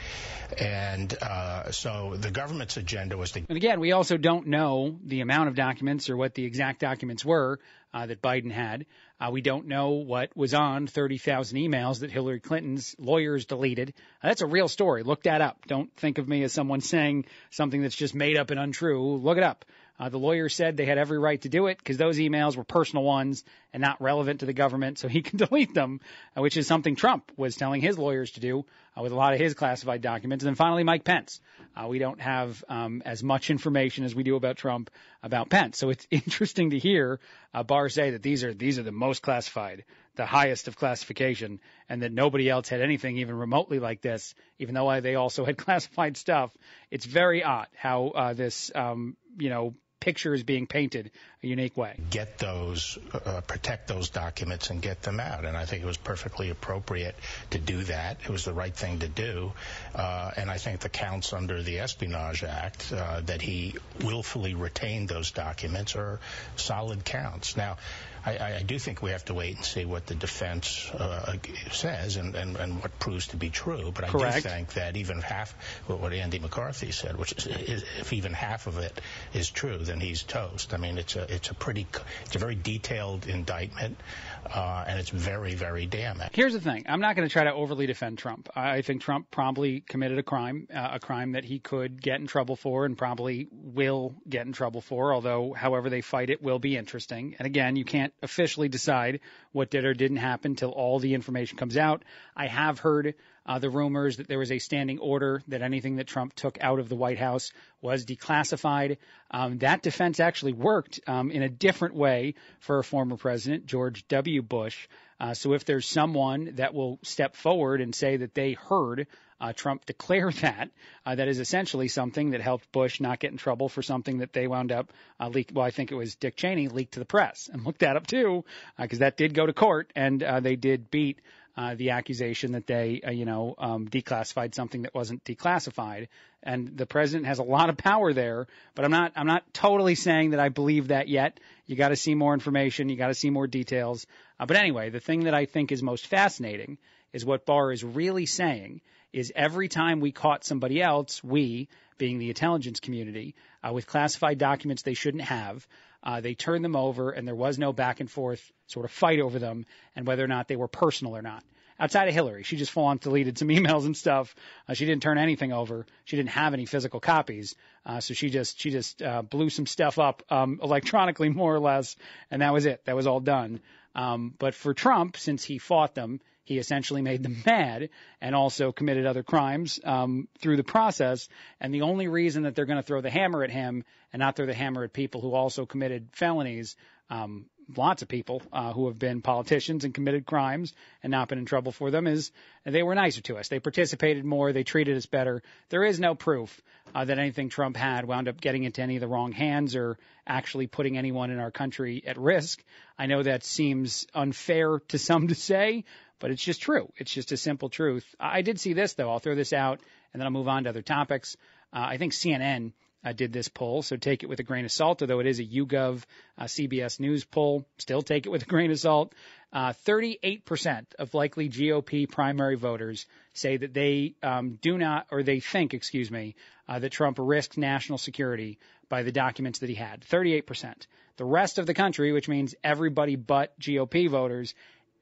And uh, so the government's agenda was to. And again, we also don't know the amount of documents or what the exact documents were uh, that Biden had. Uh, we don't know what was on 30,000 emails that Hillary Clinton's lawyers deleted. Uh, that's a real story. Look that up. Don't think of me as someone saying something that's just made up and untrue. Look it up. Uh, the lawyer said they had every right to do it because those emails were personal ones and not relevant to the government, so he can delete them, uh, which is something Trump was telling his lawyers to do uh, with a lot of his classified documents. And then finally, Mike Pence. Uh, we don't have um, as much information as we do about Trump about Pence, so it's interesting to hear uh, Barr say that these are these are the most classified, the highest of classification, and that nobody else had anything even remotely like this, even though they also had classified stuff. It's very odd how uh, this, um, you know, picture is being painted a unique way. Get those, uh, protect those documents and get them out. And I think it was perfectly appropriate to do that. It was the right thing to do. Uh, and I think the counts under the Espionage Act uh, that he willfully retained those documents are solid counts. Now, I, I, do think we have to wait and see what the defense uh, says and, and, and, what proves to be true. But I Correct. do think that even half what Andy McCarthy said, which is, is, if even half of it is true, then he's toast. I mean, it's a it's a pretty it's a very detailed indictment, uh, and it's very very damning. Here's the thing: I'm not going to try to overly defend Trump. I think Trump probably committed a crime, uh, a crime that he could get in trouble for, and probably will get in trouble for. Although, however they fight it, will be interesting. And again, you can't officially decide what did or didn't happen till all the information comes out. I have heard uh, the rumors that there was a standing order that anything that Trump took out of the White House was declassified. Um, that defense actually worked um, in a different way for a former president, George W. Bush. Uh, so if there's someone that will step forward and say that they heard uh, Trump declare that, uh, that is essentially something that helped Bush not get in trouble for something that they wound up uh, leak. Well, I think it was Dick Cheney leaked to the press and looked that up too, because uh, that did go to court and uh, they did beat uh, the accusation that they, uh, you know, um, declassified something that wasn't declassified. And the president has a lot of power there, but I'm not, I'm not totally saying that I believe that yet. You got to see more information. You got to see more details. Uh, but anyway, the thing that I think is most fascinating is what Barr is really saying is every time we caught somebody else, we, being the intelligence community, uh, with classified documents they shouldn't have, uh, they turned them over and there was no back and forth sort of fight over them and whether or not they were personal or not. Outside of Hillary, she just full on deleted some emails and stuff. Uh, she didn't turn anything over. She didn't have any physical copies, uh, so she just she just uh, blew some stuff up um, electronically, more or less, and that was it. That was all done. Um, but for Trump, since he fought them, he essentially made them mad and also committed other crimes um, through the process. And the only reason that they're going to throw the hammer at him and not throw the hammer at people who also committed felonies, um, lots of people uh, who have been politicians and committed crimes and not been in trouble for them, is they were nicer to us. They participated more. They treated us better. There is no proof uh, that anything Trump had wound up getting into any of the wrong hands or actually putting anyone in our country at risk. I know that seems unfair to some to say, but it's just true. It's just a simple truth. I did see this though. I'll throw this out and then I'll move on to other topics. Uh, I think CNN uh, did this poll, so take it with a grain of salt. Although it is a YouGov uh, CBS News poll, still take it with a grain of salt. Uh, 38% of likely GOP primary voters say that they um, do not, or they think, excuse me, uh, that Trump risked national security by the documents that he had. 38%. The rest of the country, which means everybody but GOP voters,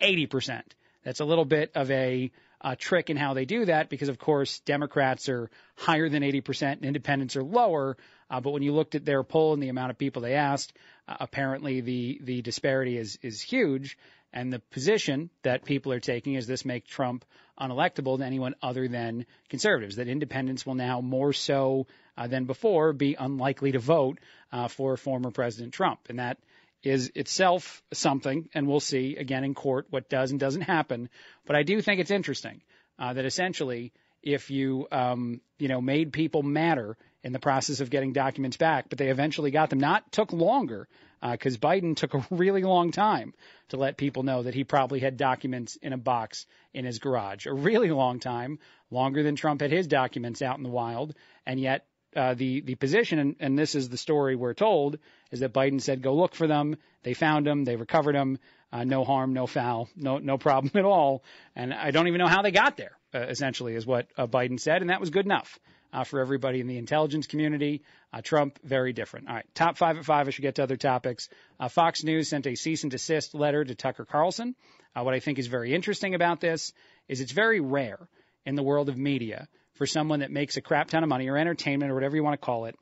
80%. That's a little bit of a, trick in how they do that because, of course, Democrats are higher than 80% and independents are lower. Uh, but when you looked at their poll and the amount of people they asked, uh, apparently the, the disparity is, is huge. And the position that people are taking is this make Trump unelectable to anyone other than conservatives, that independents will now more so uh, than before be unlikely to vote uh, for former President Trump. And that is itself something, and we'll see again in court what does and doesn't happen. But I do think it's interesting uh, that essentially, if you um, you know made people matter in the process of getting documents back, but they eventually got them, not took longer because uh, Biden took a really long time to let people know that he probably had documents in a box in his garage, a really long time, longer than Trump had his documents out in the wild, and yet uh, the the position, and, and this is the story we're told, is that Biden said, "Go look for them." They found them. They recovered them. Uh, no harm, no foul, no no problem at all. And I don't even know how they got there. Uh, essentially, is what uh, Biden said, and that was good enough uh, for everybody in the intelligence community. Trump, very different. All right, top five at five. I should get to other topics. Fox News sent a cease and desist letter to Tucker Carlson. What I think is very interesting about this is it's very rare in the world of media for someone that makes a crap ton of money or entertainment or whatever you want to call it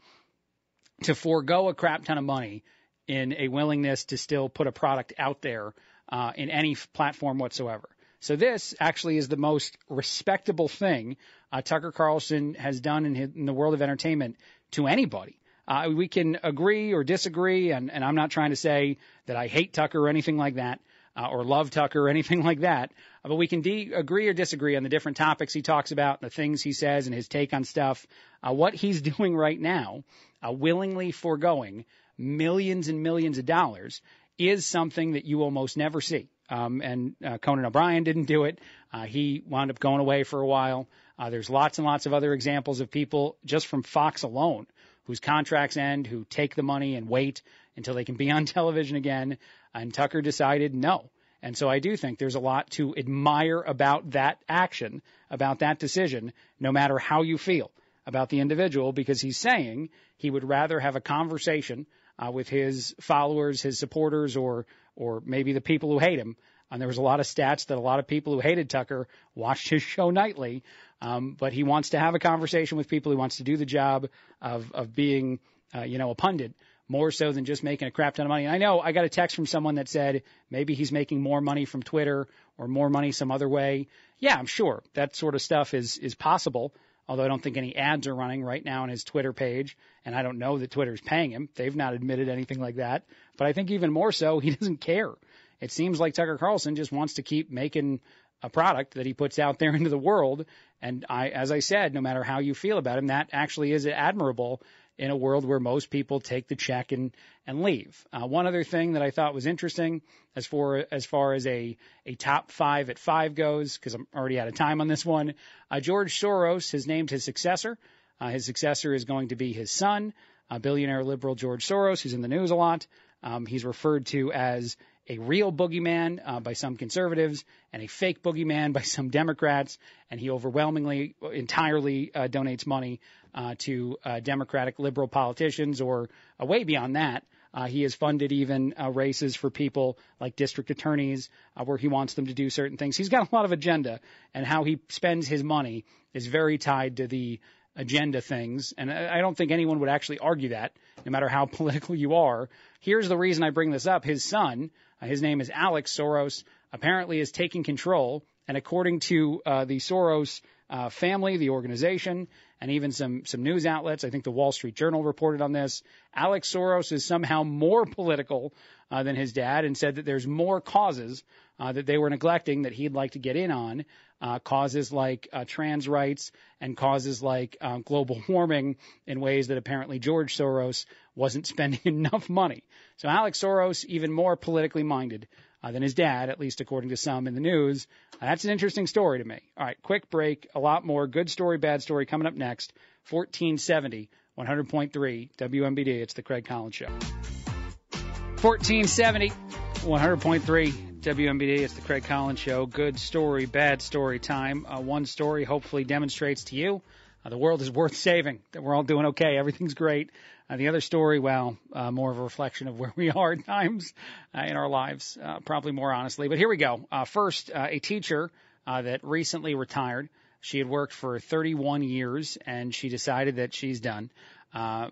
to forego a crap ton of money in a willingness to still put a product out there uh, in any platform whatsoever. So this actually is the most respectable thing uh, Tucker Carlson has done in, his, in, the world of entertainment to anybody. Uh, we can agree or disagree, and, and, I'm not trying to say that I hate Tucker or anything like that uh, or love Tucker or anything like that. Uh, but we can de- agree or disagree on the different topics he talks about, the things he says, and his take on stuff. Uh, what he's doing right now, uh, willingly foregoing millions and millions of dollars, is something that you almost never see. Um, and uh, Conan O'Brien didn't do it. Uh, he wound up going away for a while. There's lots and lots of other examples of people just from Fox alone whose contracts end, who take the money and wait until they can be on television again. And Tucker decided no. And so I do think there's a lot to admire about that action, about that decision, no matter how you feel about the individual, because he's saying he would rather have a conversation uh, with his followers, his supporters, or or maybe the people who hate him. And there was a lot of stats that a lot of people who hated Tucker watched his show nightly. Um, but he wants to have a conversation with people. He wants to do the job of of being, uh, you know, a pundit more so than just making a crap ton of money. And I know I got a text from someone that said maybe he's making more money from Twitter or more money some other way. Yeah, I'm sure that sort of stuff is is possible. Although I don't think any ads are running right now on his Twitter page, and I don't know that Twitter's paying him. They've not admitted anything like that. But I think even more so, he doesn't care. It seems like Tucker Carlson just wants to keep making a product that he puts out there into the world. And I, as I said, no matter how you feel about him, that actually is admirable in a world where most people take the check and and leave. Uh, one other thing that I thought was interesting as far as far as a a top five at five goes, because I'm already out of time on this one. Uh, George Soros has named his successor. Uh, his successor is going to be his son, billionaire liberal George Soros, who's in the news a lot. Um, he's referred to as a real boogeyman uh, by some conservatives and a fake boogeyman by some Democrats, and he overwhelmingly, entirely uh, donates money uh, to uh, Democratic liberal politicians or uh, way beyond that. Uh, he has funded even races for people like district attorneys where he wants them to do certain things. He's got a lot of agenda, and how he spends his money is very tied to the agenda things. And I don't think anyone would actually argue that, no matter how political you are. Here's the reason I bring this up. His son, his name is Alex Soros, apparently is taking control. And according to uh, the Soros uh, family, the organization, and even some some news outlets. I think the Wall Street Journal reported on this. Alex Soros is somehow more political uh, than his dad, and said that there's more causes uh, that they were neglecting that he'd like to get in on. Uh, causes like uh, trans rights and causes like um, global warming in ways that apparently George Soros wasn't spending enough money. So Alex Soros, even more politically minded uh, than his dad, at least according to some in the news. Uh, that's an interesting story to me. All right, quick break. A lot more good story, bad story coming up next. 1470, 100.3 WMBD. It's the Craig Collins Show. 1470, 100.3 WMBD. It's the Craig Collins Show. Good story, bad story time. Uh, one story hopefully demonstrates to you uh, the world is worth saving, that we're all doing okay, everything's great. Uh, the other story, well, uh, more of a reflection of where we are at times uh, in our lives, uh, probably more honestly. But here we go. Uh, first, uh, a teacher that recently retired. She had worked for 31 years and she decided that she's done.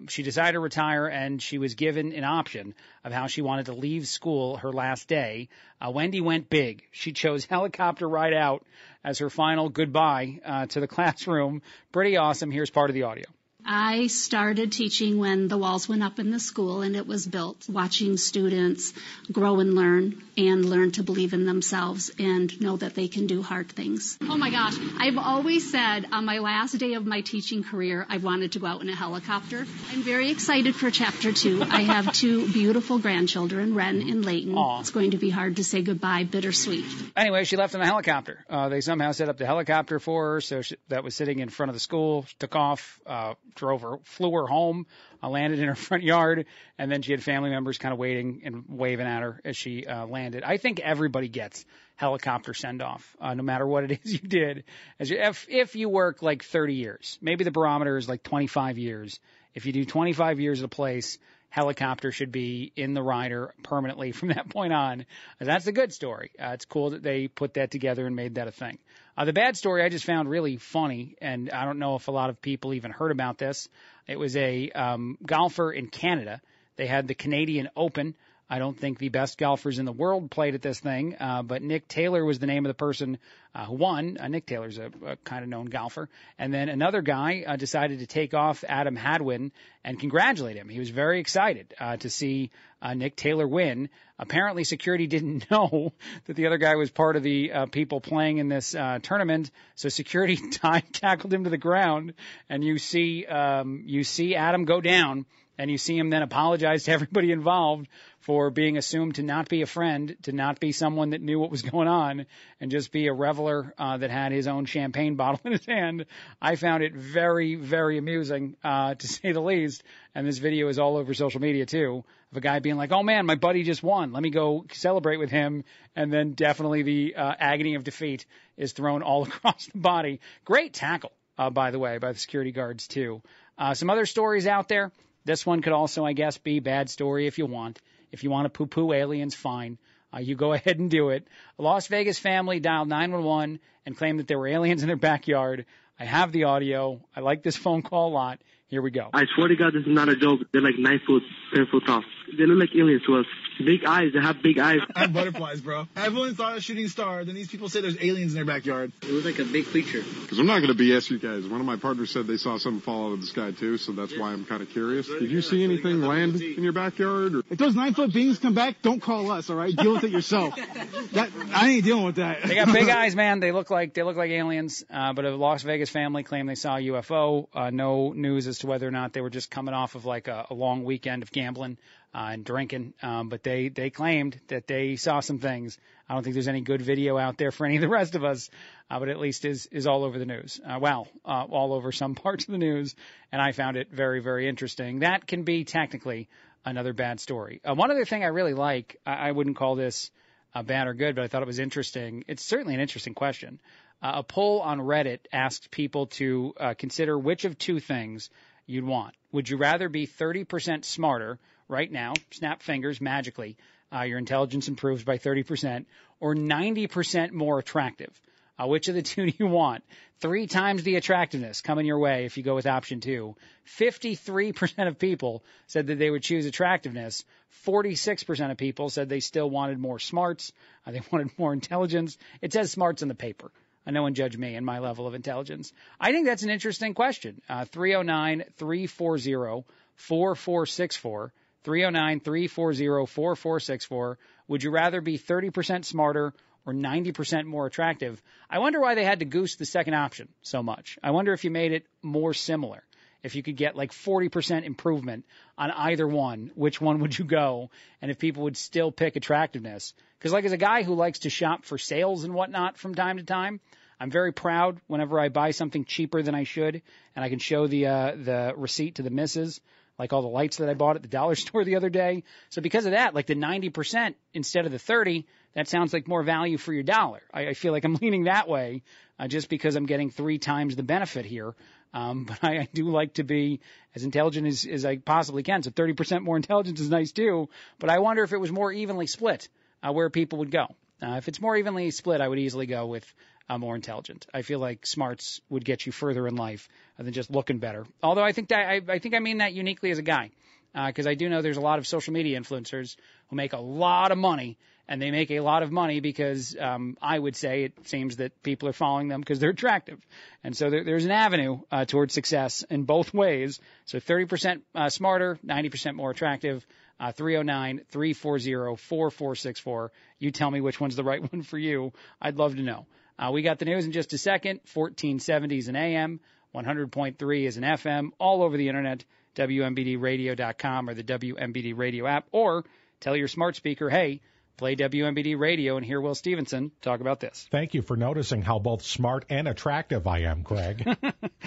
She decided to retire and she was given an option of how she wanted to leave school her last day. Wendy went big. She chose helicopter ride out as her final goodbye to the classroom. Pretty awesome. Here's part of the audio. I started teaching when the walls went up in the school and it was built, watching students grow and learn and learn to believe in themselves and know that they can do hard things. Oh my gosh, I've always said on my last day of my teaching career, I wanted to go out in a helicopter. I'm very excited for chapter two. I have two beautiful grandchildren, Ren and Layton. Aww. It's going to be hard to say goodbye, bittersweet. Anyway, she left in a helicopter. Uh, they somehow set up the helicopter for her, so she, that was sitting in front of the school. She took off, uh, drove her, flew her home, uh, landed in her front yard, and then she had family members kind of waiting and waving at her as she uh, landed. I think everybody gets helicopter send off, uh, no matter what it is you did. As you, if if you work like 30 years, maybe the barometer is like 25 years. If you do 25 years at a place, helicopter should be in the rider permanently from that point on. That's a good story. Uh, it's cool that they put that together and made that a thing. Uh, the bad story I just found really funny, and I don't know if a lot of people even heard about this. It was a um, golfer in Canada. They had the Canadian Open. I don't think the best golfers in the world played at this thing, uh, but Nick Taylor was the name of the person uh, who won. Uh, Nick Taylor's a, a kind of known golfer. And then another guy uh, decided to take off Adam Hadwin and congratulate him. He was very excited uh, to see uh, Nick Taylor win. Apparently, security didn't know that the other guy was part of the uh, people playing in this uh, tournament, so security tackled him to the ground. And you see, um, you see Adam go down and you see him then apologize to everybody involved for being assumed to not be a friend, to not be someone that knew what was going on, and just be a reveler uh, that had his own champagne bottle in his hand. I found it very, very amusing, uh, to say the least. And this video is all over social media too, of a guy being like, "Oh man, my buddy just won. Let me go celebrate with him." And then definitely the uh, agony of defeat is thrown all across the body. Great tackle, uh, by the way, by the security guards too. Uh, some other stories out there. This one could also, I guess, be bad story if you want. If you want to poo poo aliens, fine. Uh, you go ahead and do it. A Las Vegas family dialed 911 and claimed that there were aliens in their backyard. I have the audio. I like this phone call a lot. Here we go. I swear to God, this is not a joke. They're like nine foot, ten foot tall. They look like aliens to us. Big eyes. They have big eyes. I have butterflies, bro. Everyone thought a shooting star. Then these people say there's aliens in their backyard. It was like a big creature. Because I'm not going to BS you guys. One of my partners said they saw something fall out of the sky too, so that's why I'm kind of curious. Did you see anything land in your backyard? Or? If those nine foot beings come back, don't call us. All right, deal with it yourself. that I ain't dealing with that. They got big eyes, man. They look like they look like aliens. Uh, but a Las Vegas family claimed they saw a UFO. Uh, no news as to whether or not they were just coming off of like a, a long weekend of gambling uh, and drinking. Um, but they they claimed that they saw some things. I don't think there's any good video out there for any of the rest of us, uh, but at least is is all over the news. Uh, well, uh, all over some parts of the news, and I found it very very interesting. That can be technically another bad story. Uh, one other thing I really like, I, I wouldn't call this uh, bad or good, but I thought it was interesting. It's certainly an interesting question. Uh, a poll on Reddit asked people to uh, consider which of two things you'd want. Would you rather be 30% smarter right now, snap fingers magically, uh, your intelligence improves by 30%, or 90% more attractive? Uh, which of the two do you want? Three times the attractiveness coming your way if you go with option two. 53% of people said that they would choose attractiveness. 46% of people said they still wanted more smarts. Uh, they wanted more intelligence. It says smarts in the paper. Uh, no one judge me and my level of intelligence. I think that's an interesting question. Uh, 309 340 4464. 309 340 4464. Would you rather be 30% smarter or 90% more attractive? I wonder why they had to goose the second option so much. I wonder if you made it more similar. If you could get like 40% improvement on either one, which one would you go? And if people would still pick attractiveness. Because like as a guy who likes to shop for sales and whatnot from time to time, I'm very proud whenever I buy something cheaper than I should, and I can show the uh, the receipt to the missus, like all the lights that I bought at the dollar store the other day. So because of that, like the 90% instead of the 30, that sounds like more value for your dollar. I, I feel like I'm leaning that way, uh, just because I'm getting three times the benefit here. Um, but I, I do like to be as intelligent as, as I possibly can. So 30% more intelligence is nice too. But I wonder if it was more evenly split, uh, where people would go. Uh, if it's more evenly split, I would easily go with uh, more intelligent. I feel like smarts would get you further in life than just looking better. Although I think that I, I think I mean that uniquely as a guy, because uh, I do know there's a lot of social media influencers who make a lot of money, and they make a lot of money because um, I would say it seems that people are following them because they're attractive, and so there, there's an avenue uh, towards success in both ways. So 30% uh, smarter, 90% more attractive. Uh, 309 340 4464. You tell me which one's the right one for you. I'd love to know. Uh, we got the news in just a second. 1470 is an AM, 100.3 is an FM, all over the internet, WMBDradio.com or the WMBD radio app, or tell your smart speaker, hey, play WMBD radio and hear Will Stevenson talk about this. Thank you for noticing how both smart and attractive I am, Craig.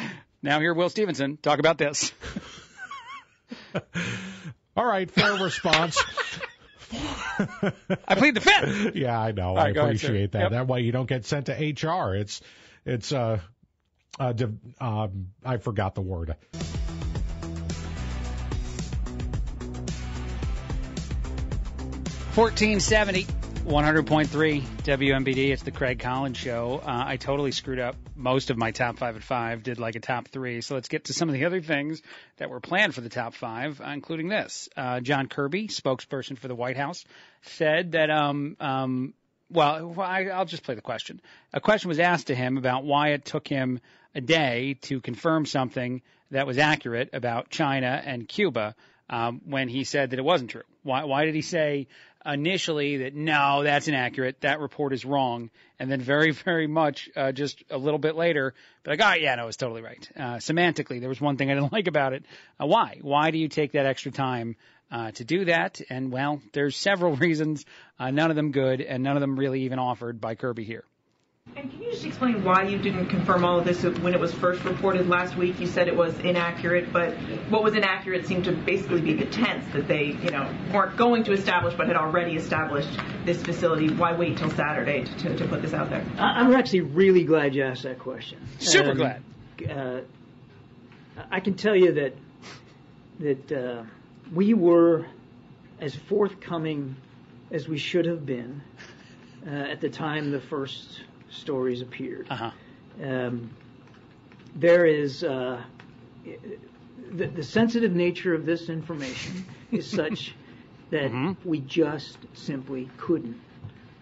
now hear Will Stevenson talk about this. All right, fair response. I plead the fifth. Yeah, I know. All I right, go ahead, appreciate that. Yep. That way you don't get sent to HR. It's it's uh, uh um I forgot the word. Fourteen seventy, one hundred point three WMBD. It's the Craig Collins Show. Uh, I totally screwed up most of my top five at five. Did like a top three. So let's get to some of the other things that were planned for the top five, uh, including this. Uh, John Kirby, spokesperson for the White House, said that um um well, well, I, I'll just play the question. A question was asked to him about why it took him a day to confirm something that was accurate about China and Cuba um, when he said that it wasn't true. Why, why did he say initially that no, that's inaccurate, that report is wrong, and then very, very much uh, just a little bit later, but like, oh yeah, no, it's totally right. Uh, semantically, there was one thing I didn't like about it. Uh, why? Why do you take that extra time? Uh, to do that, and well, there's several reasons, uh, none of them good, and none of them really even offered by Kirby here. And can you just explain why you didn't confirm all of this when it was first reported last week? You said it was inaccurate, but what was inaccurate seemed to basically be the tense that they, you know, weren't going to establish but had already established this facility. Why wait till Saturday to, to, to put this out there? I- I'm actually really glad you asked that question. Super Um, glad. Uh, I can tell you that that uh, we were as forthcoming as we should have been uh, at the time the first stories appeared. Uh-huh. Um, there is uh, the, the sensitive nature of this information is such that we just simply couldn't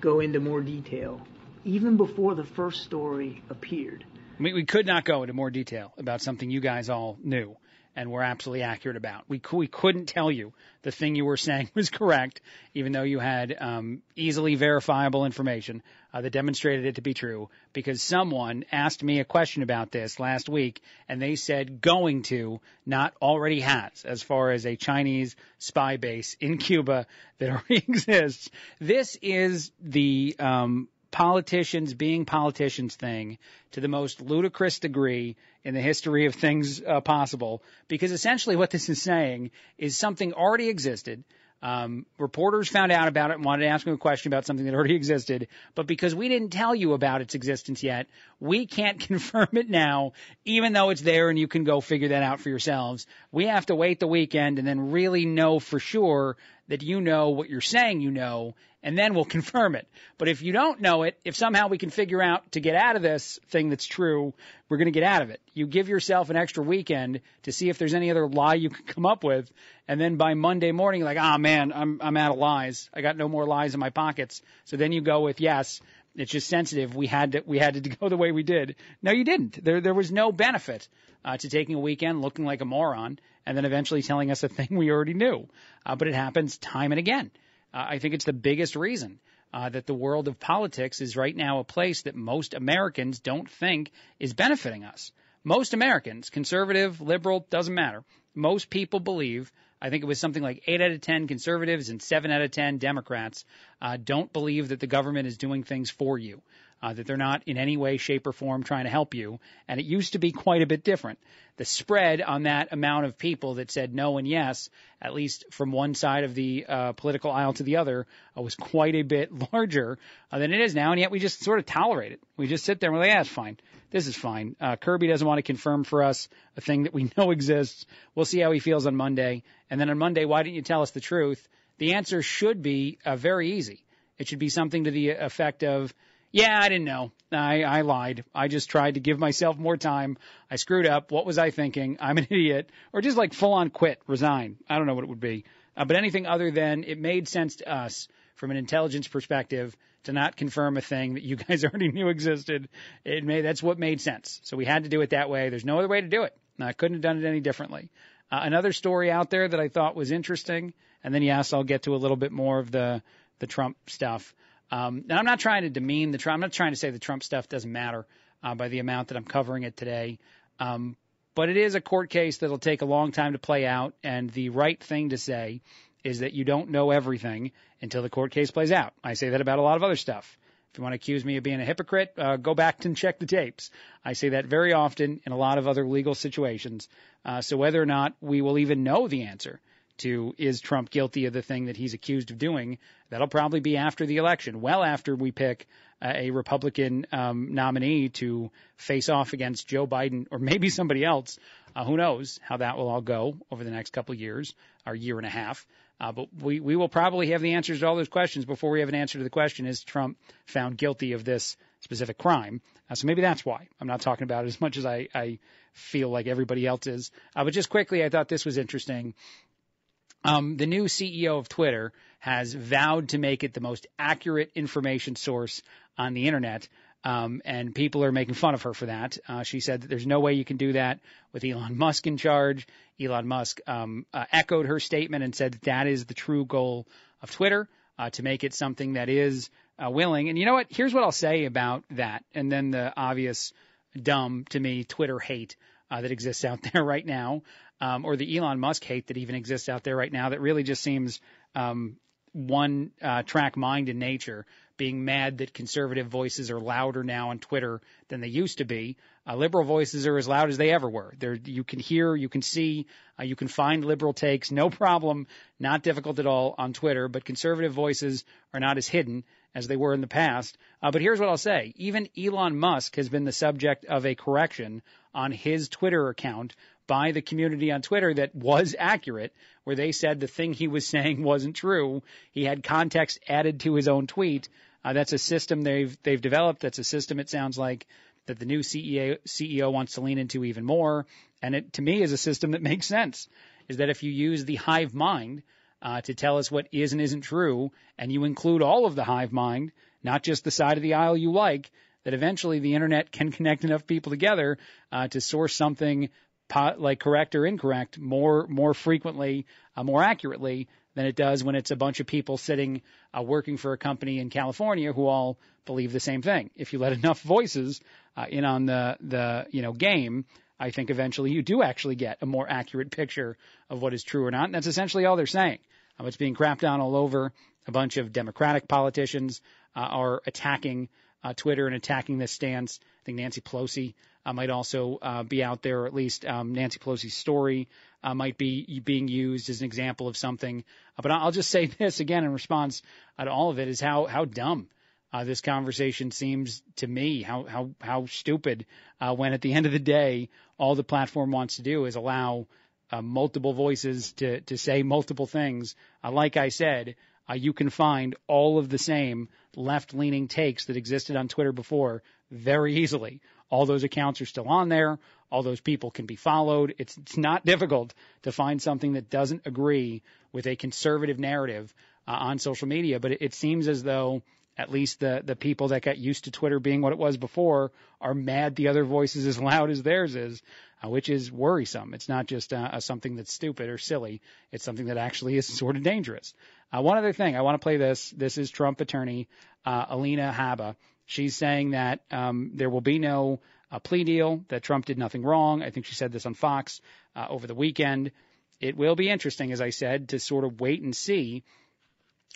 go into more detail even before the first story appeared. We, we could not go into more detail about something you guys all knew and were absolutely accurate about. We, we couldn't tell you the thing you were saying was correct, even though you had um, easily verifiable information uh, that demonstrated it to be true, because someone asked me a question about this last week, and they said going to, not already has, as far as a Chinese spy base in Cuba that already exists. This is the um, politicians being politicians thing to the most ludicrous degree in the history of things uh, possible because essentially what this is saying is something already existed. Um, reporters found out about it and wanted to ask him a question about something that already existed, but because we didn't tell you about its existence yet, we can't confirm it now, even though it's there and you can go figure that out for yourselves. We have to wait the weekend and then really know for sure that you know what you're saying you know, and then we'll confirm it. But if you don't know it, if somehow we can figure out to get out of this thing that's true, we're going to get out of it. You give yourself an extra weekend to see if there's any other lie you can come up with, and then by Monday morning, like, ah, oh, man, I'm I'm out of lies. I got no more lies in my pockets. So then you go with yes. It's just sensitive. We had to we had to go the way we did. No, you didn't. There there was no benefit uh, to taking a weekend looking like a moron and then eventually telling us a thing we already knew. Uh, but it happens time and again. Uh, I think it's the biggest reason uh, that the world of politics is right now a place that most Americans don't think is benefiting us. Most Americans, conservative, liberal, doesn't matter. Most people believe, I think it was something like 8 out of 10 conservatives and 7 out of 10 Democrats, uh, don't believe that the government is doing things for you uh, that they're not in any way, shape, or form trying to help you. And it used to be quite a bit different. The spread on that amount of people that said no and yes, at least from one side of the uh, political aisle to the other, uh, was quite a bit larger uh, than it is now. And yet we just sort of tolerate it. We just sit there and we're like, yeah, it's fine. This is fine. Uh, Kirby doesn't want to confirm for us a thing that we know exists. We'll see how he feels on Monday. And then on Monday, why didn't you tell us the truth? The answer should be uh, very easy. It should be something to the effect of, yeah, I didn't know. I, I lied. I just tried to give myself more time. I screwed up. What was I thinking? I'm an idiot. Or just like full on quit, resign. I don't know what it would be. Uh, but anything other than it made sense to us from an intelligence perspective to not confirm a thing that you guys already knew existed. It made, that's what made sense. So we had to do it that way. There's no other way to do it. I couldn't have done it any differently. Uh, another story out there that I thought was interesting, and then yes, I'll get to a little bit more of the the Trump stuff. Um, and I'm not trying to demean the Trump. I'm not trying to say the Trump stuff doesn't matter uh, by the amount that I'm covering it today. Um, but it is a court case that'll take a long time to play out, and the right thing to say is that you don't know everything until the court case plays out. I say that about a lot of other stuff. If you want to accuse me of being a hypocrite, uh, go back and check the tapes. I say that very often in a lot of other legal situations. Uh, so whether or not we will even know the answer to is Trump guilty of the thing that he's accused of doing, that'll probably be after the election, well after we pick a Republican um, nominee to face off against Joe Biden or maybe somebody else. Uh, who knows how that will all go over the next couple of years, or year and a half. Uh, but we, we will probably have the answers to all those questions before we have an answer to the question is Trump found guilty of this specific crime? Uh, so maybe that's why I'm not talking about it as much as I, I feel like everybody else is. Uh, but just quickly, I thought this was interesting. Um, the new CEO of Twitter has vowed to make it the most accurate information source on the internet. Um, and people are making fun of her for that. Uh, she said that there's no way you can do that with Elon Musk in charge. Elon Musk um, uh, echoed her statement and said that that is the true goal of Twitter uh, to make it something that is uh, willing. And you know what? Here's what I'll say about that, and then the obvious dumb to me Twitter hate uh, that exists out there right now um, or the Elon Musk hate that even exists out there right now that really just seems um, one uh, track mind in nature, being mad that conservative voices are louder now on Twitter than they used to be. Uh, liberal voices are as loud as they ever were. There, you can hear, you can see, uh, you can find liberal takes, no problem, not difficult at all on Twitter. But conservative voices are not as hidden as they were in the past. Uh, but here's what I'll say: even Elon Musk has been the subject of a correction on his Twitter account by the community on Twitter that was accurate, where they said the thing he was saying wasn't true. He had context added to his own tweet. Uh, that's a system they've they've developed. That's a system it sounds like that the new CEO CEO wants to lean into even more. And it to me is a system that makes sense. Is that if you use the hive mind uh, to tell us what is and isn't true, and you include all of the hive mind, not just the side of the aisle you like, that eventually the internet can connect enough people together uh, to source something like correct or incorrect more more frequently, uh, more accurately than it does when it's a bunch of people sitting uh, working for a company in California who all believe the same thing. If you let enough voices uh, in on the the you know game, I think eventually you do actually get a more accurate picture of what is true or not. And that's essentially all they're saying. Um, it's being crapped down all over. A bunch of Democratic politicians uh, are attacking Twitter and attacking this stance. I think Nancy Pelosi uh, might also uh, be out there, or at least um, Nancy Pelosi's story uh, might be being used as an example of something. Uh, but I'll just say this again in response uh, to all of it is how how dumb uh, this conversation seems to me. How how how stupid uh, when at the end of the day, all the platform wants to do is allow uh, multiple voices to to say multiple things. Uh, like I said, uh, you can find all of the same left-leaning takes that existed on Twitter before very easily. All those accounts are still on there. All those people can be followed. It's, it's not difficult to find something that doesn't agree with a conservative narrative uh, on social media. But it, it seems as though at least the the people that got used to Twitter being what it was before are mad the other voice is as loud as theirs is, which is worrisome. It's not just uh, something that's stupid or silly. It's something that actually is sort of dangerous. Uh, one other thing, I want to play this. This is Trump attorney uh, Alina Habba. She's saying that um, there will be no uh, plea deal, that Trump did nothing wrong. I think she said this on Fox uh, over the weekend. It will be interesting, as I said, to sort of wait and see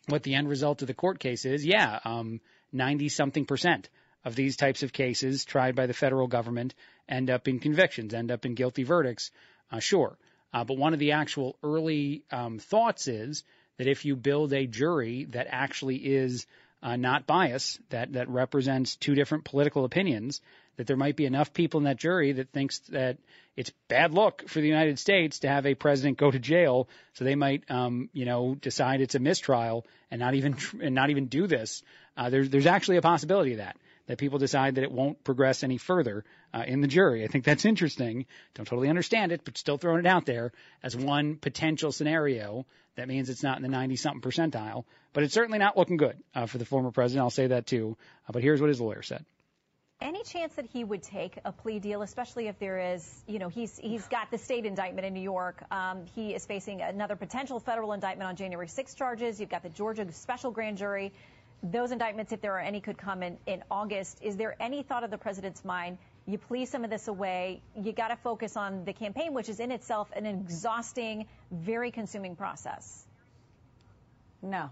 what the end result of the court case is. Yeah, um, 90 something percent of these types of cases tried by the federal government end up in convictions, end up in guilty verdicts. Uh, sure. Uh, but one of the actual early um, thoughts is that if you build a jury that actually is uh, not biased, that, that represents two different political opinions, that there might be enough people in that jury that thinks that it's bad luck for the United States to have a president go to jail, so they might, um, you know, decide it's a mistrial and not even and not even do this. Uh, there's there's actually a possibility of that that people decide that it won't progress any further uh, in the jury. I think that's interesting. Don't totally understand it, but still throwing it out there as one potential scenario. That means it's not in the 90 something percentile, but it's certainly not looking good uh, for the former president. I'll say that too. Uh, but here's what his lawyer said. Any chance that he would take a plea deal, especially if there is, you know, he's he's got the state indictment in New York. Um, he is facing another potential federal indictment on January 6 charges. You've got the Georgia special grand jury. Those indictments, if there are any, could come in in August. Is there any thought of the president's mind? You plea some of this away. You got to focus on the campaign, which is in itself an exhausting, very consuming process. No.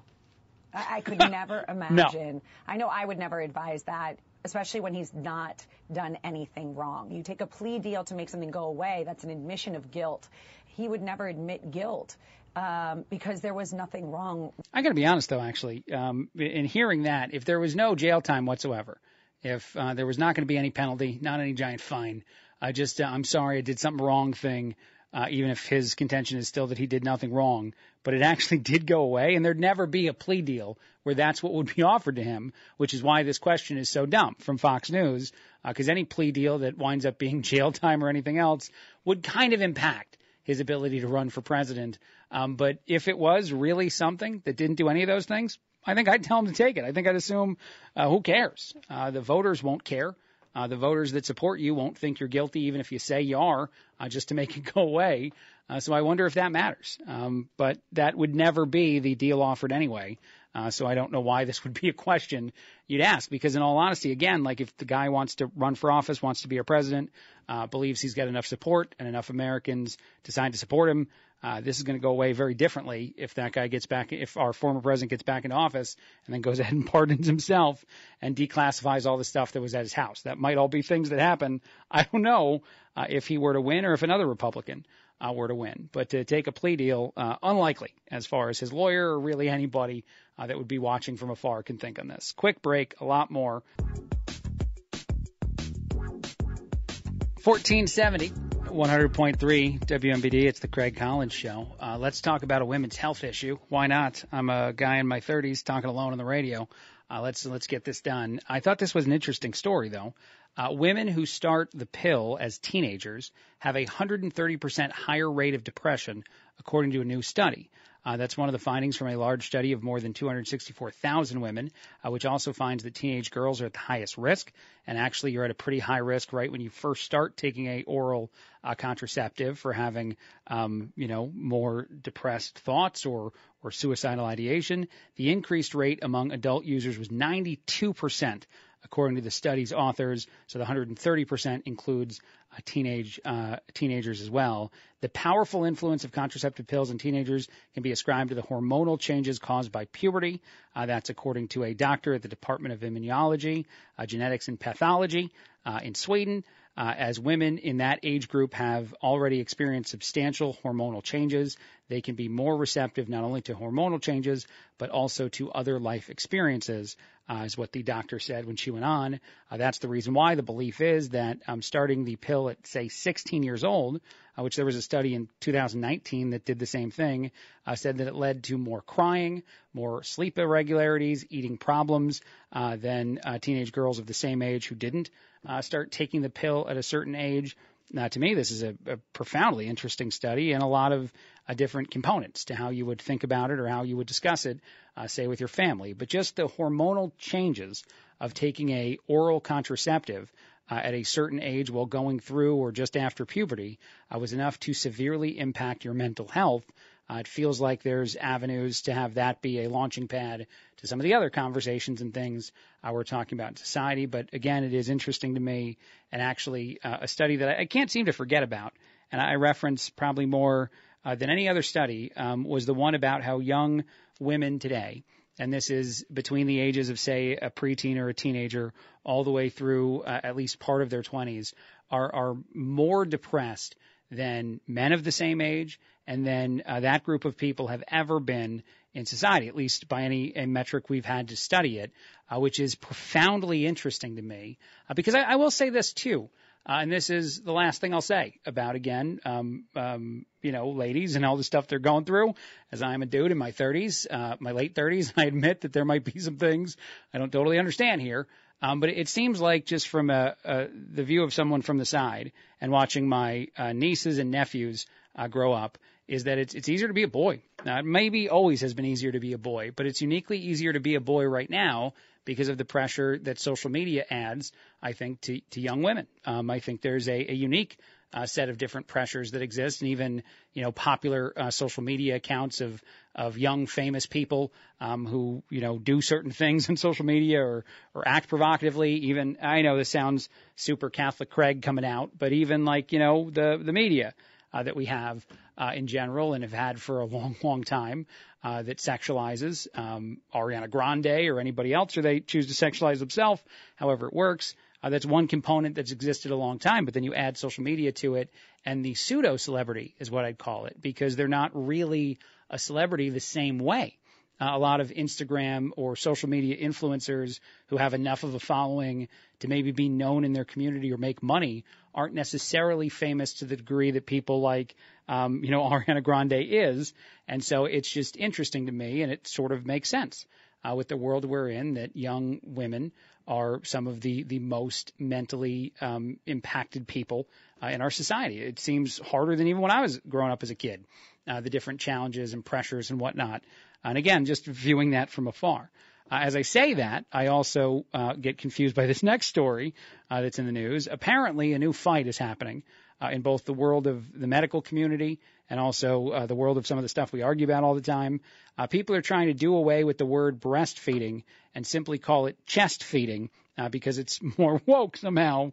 I, I could never imagine. No. I know I would never advise that especially when he's not done anything wrong. You take a plea deal to make something go away, that's an admission of guilt. He would never admit guilt. Um, because there was nothing wrong. I got to be honest, though, actually, um, in hearing that, if there was no jail time whatsoever, if uh, there was not going to be any penalty, not any giant fine, I just, uh, I'm sorry, I did something wrong thing, uh, even if his contention is still that he did nothing wrong, but it actually did go away, and there'd never be a plea deal where that's what would be offered to him, which is why this question is so dumb from Fox News, because uh, any plea deal that winds up being jail time or anything else would kind of impact his ability to run for president. Um, but if it was really something that didn't do any of those things, I think I'd tell him to take it. I think I'd assume, uh, who cares? Uh, the voters won't care. Uh, the voters that support you won't think you're guilty, even if you say you are, uh, just to make it go away. Uh, so I wonder if that matters. Um, but that would never be the deal offered anyway. Uh, so I don't know why this would be a question you'd ask, because in all honesty, again, like if the guy wants to run for office, wants to be our president, uh, believes he's got enough support and enough Americans decide to support him, uh, this is going to go away very differently if that guy gets back, if our former president gets back in office and then goes ahead and pardons himself and declassifies all the stuff that was at his house. That might all be things that happen. I don't know uh, if he were to win or if another Republican uh, were to win. But to take a plea deal, uh, unlikely as far as his lawyer or really anybody uh, that would be watching from afar can think on this. Quick break, a lot more. 1470. 100.3 WMBD. It's the Craig Collins Show. Uh, let's talk about a women's health issue. Why not? I'm a guy in my 30s talking alone on the radio. Uh, let's let's get this done. I thought this was an interesting story, though. Uh, women who start the pill as teenagers have a 130% higher rate of depression, according to a new study. Uh, that's one of the findings from a large study of more than 264,000 women, uh, which also finds that teenage girls are at the highest risk. And actually, you're at a pretty high risk right when you first start taking a oral uh, contraceptive for having, um, you know, more depressed thoughts or or suicidal ideation. The increased rate among adult users was 92 percent according to the study's authors. So the 130% includes uh, teenage uh, teenagers as well. The powerful influence of contraceptive pills in teenagers can be ascribed to the hormonal changes caused by puberty. Uh, that's according to a doctor at the Department of Immunology, uh, Genetics and Pathology uh, in Sweden. Uh, as women in that age group have already experienced substantial hormonal changes, they can be more receptive not only to hormonal changes, but also to other life experiences, uh, is what the doctor said when she went on. Uh, that's the reason why the belief is that um, starting the pill at, say, 16 years old, uh, which there was a study in 2019 that did the same thing, uh, said that it led to more crying, more sleep irregularities, eating problems uh, than uh, teenage girls of the same age who didn't start taking the pill at a certain age. Now, to me, this is a, a profoundly interesting study and a lot of uh, different components to how you would think about it or how you would discuss it, uh, say with your family. But just the hormonal changes of taking a oral contraceptive uh, at a certain age while going through or just after puberty uh, was enough to severely impact your mental health uh, it feels like there's avenues to have that be a launching pad to some of the other conversations and things uh, we're talking about in society. But again, it is interesting to me and actually uh, a study that I can't seem to forget about. And I reference probably more uh, than any other study um, was the one about how young women today, and this is between the ages of say a preteen or a teenager all the way through uh, at least part of their 20s, are, are more depressed than men of the same age and then uh, that group of people have ever been in society, at least by any a metric we've had to study it, uh, which is profoundly interesting to me. Uh, because I, I, will say this too, uh, and this is the last thing I'll say about again, um, um, you know, ladies and all the stuff they're going through. As I'm a dude in my 30s, uh, my late 30s, I admit that there might be some things I don't totally understand here. Um, but it seems like just from a, a, the view of someone from the side and watching my uh, nieces and nephews uh, grow up, is that it's it's easier to be a boy. Now, it maybe always has been easier to be a boy, but it's uniquely easier to be a boy right now because of the pressure that social media adds. I think to to young women. Um, I think there's a, a unique uh, set of different pressures that exist, and even you know popular uh, social media accounts of of young famous people um, who you know do certain things in social media or or act provocatively. Even I know this sounds super Catholic Craig coming out, but even like you know the the media uh, that we have uh, in general and have had for a long, long time uh, that sexualizes um, Ariana Grande or anybody else, or they choose to sexualize themselves, however it works. Uh, that's one component that's existed a long time, but then you add social media to it, and the pseudo celebrity is what I'd call it because they're not really a celebrity the same way. Uh, a lot of Instagram or social media influencers who have enough of a following to maybe be known in their community or make money aren't necessarily famous to the degree that people like, um, you know, Ariana Grande is. And so it's just interesting to me, and it sort of makes sense uh, with the world we're in that young women are some of the the most mentally um, impacted people uh, in our society. It seems harder than even when I was growing up as a kid. Uh, the different challenges and pressures and whatnot. And again, just viewing that from afar. Uh, as I say that, I also uh, get confused by this next story uh, that's in the news. Apparently, a new fight is happening uh, in both the world of the medical community and also uh, the world of some of the stuff we argue about all the time. Uh, people are trying to do away with the word breastfeeding and simply call it chest feeding because it's more woke somehow.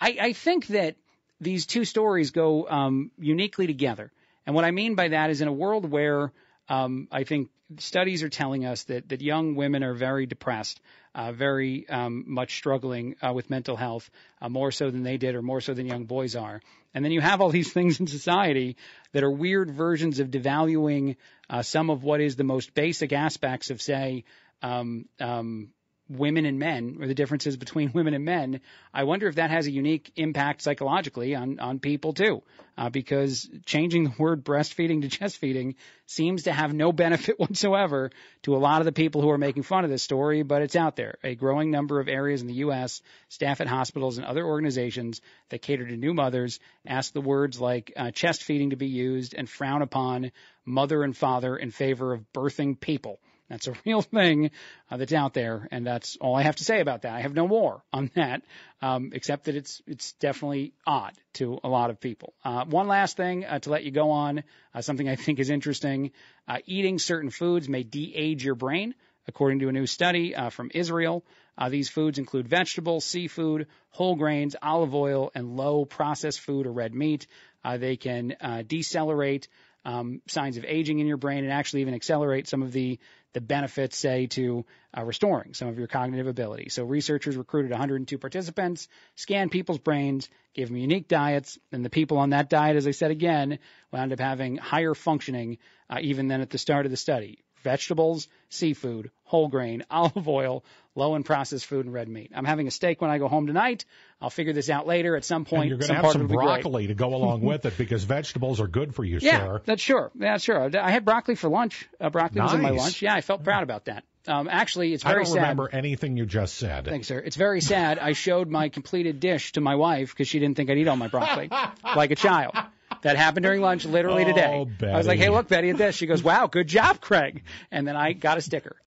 I, I think that these two stories go um, uniquely together. And what I mean by that is in a world where um, I think studies are telling us that, that young women are very depressed, uh, very um, much struggling uh, with mental health, uh, more so than they did or more so than young boys are. And then you have all these things in society that are weird versions of devaluing uh, some of what is the most basic aspects of, say, um, um, women and men or the differences between women and men, I wonder if that has a unique impact psychologically on, on people too. Uh, because changing the word breastfeeding to chest feeding seems to have no benefit whatsoever to a lot of the people who are making fun of this story, but it's out there. A growing number of areas in the U.S., staff at hospitals and other organizations that cater to new mothers ask the words like uh, chest feeding to be used and frown upon mother and father in favor of birthing people. That's a real thing uh, that's out there, and that's all I have to say about that. I have no more on that, um, except that it's it's definitely odd to a lot of people. Uh, one last thing uh, to let you go on, uh, something I think is interesting: uh, eating certain foods may de-age your brain. according to a new study uh, from Israel. These foods include vegetables, seafood, whole grains, olive oil, and low processed food or red meat. They can decelerate um, signs of aging in your brain and actually even accelerate some of the the benefits, say, to uh, restoring some of your cognitive ability. So researchers recruited 102 participants, scanned people's brains, gave them unique diets, and the people on that diet, as I said again, wound up having higher functioning uh, even than at the start of the study vegetables, seafood, whole grain, olive oil, low in processed food, and red meat. I'm having a steak when I go home tonight. I'll figure this out later at some point. And you're going to have some broccoli to go along with it because vegetables are good for you, yeah, sir. that's sure. Yeah, sure. I had broccoli for lunch. Uh, broccoli nice. was in my lunch. Yeah, I felt proud about that. Um, actually, it's very sad. I don't sad. remember anything you just said. Thanks, sir. It's very sad. I showed my completed dish to my wife because she didn't think I'd eat all my broccoli, like a child. That happened during lunch, literally oh, today. Betty. I was like, "Hey, look, Betty, at this." She goes, "Wow, good job, Craig." And then I got a sticker.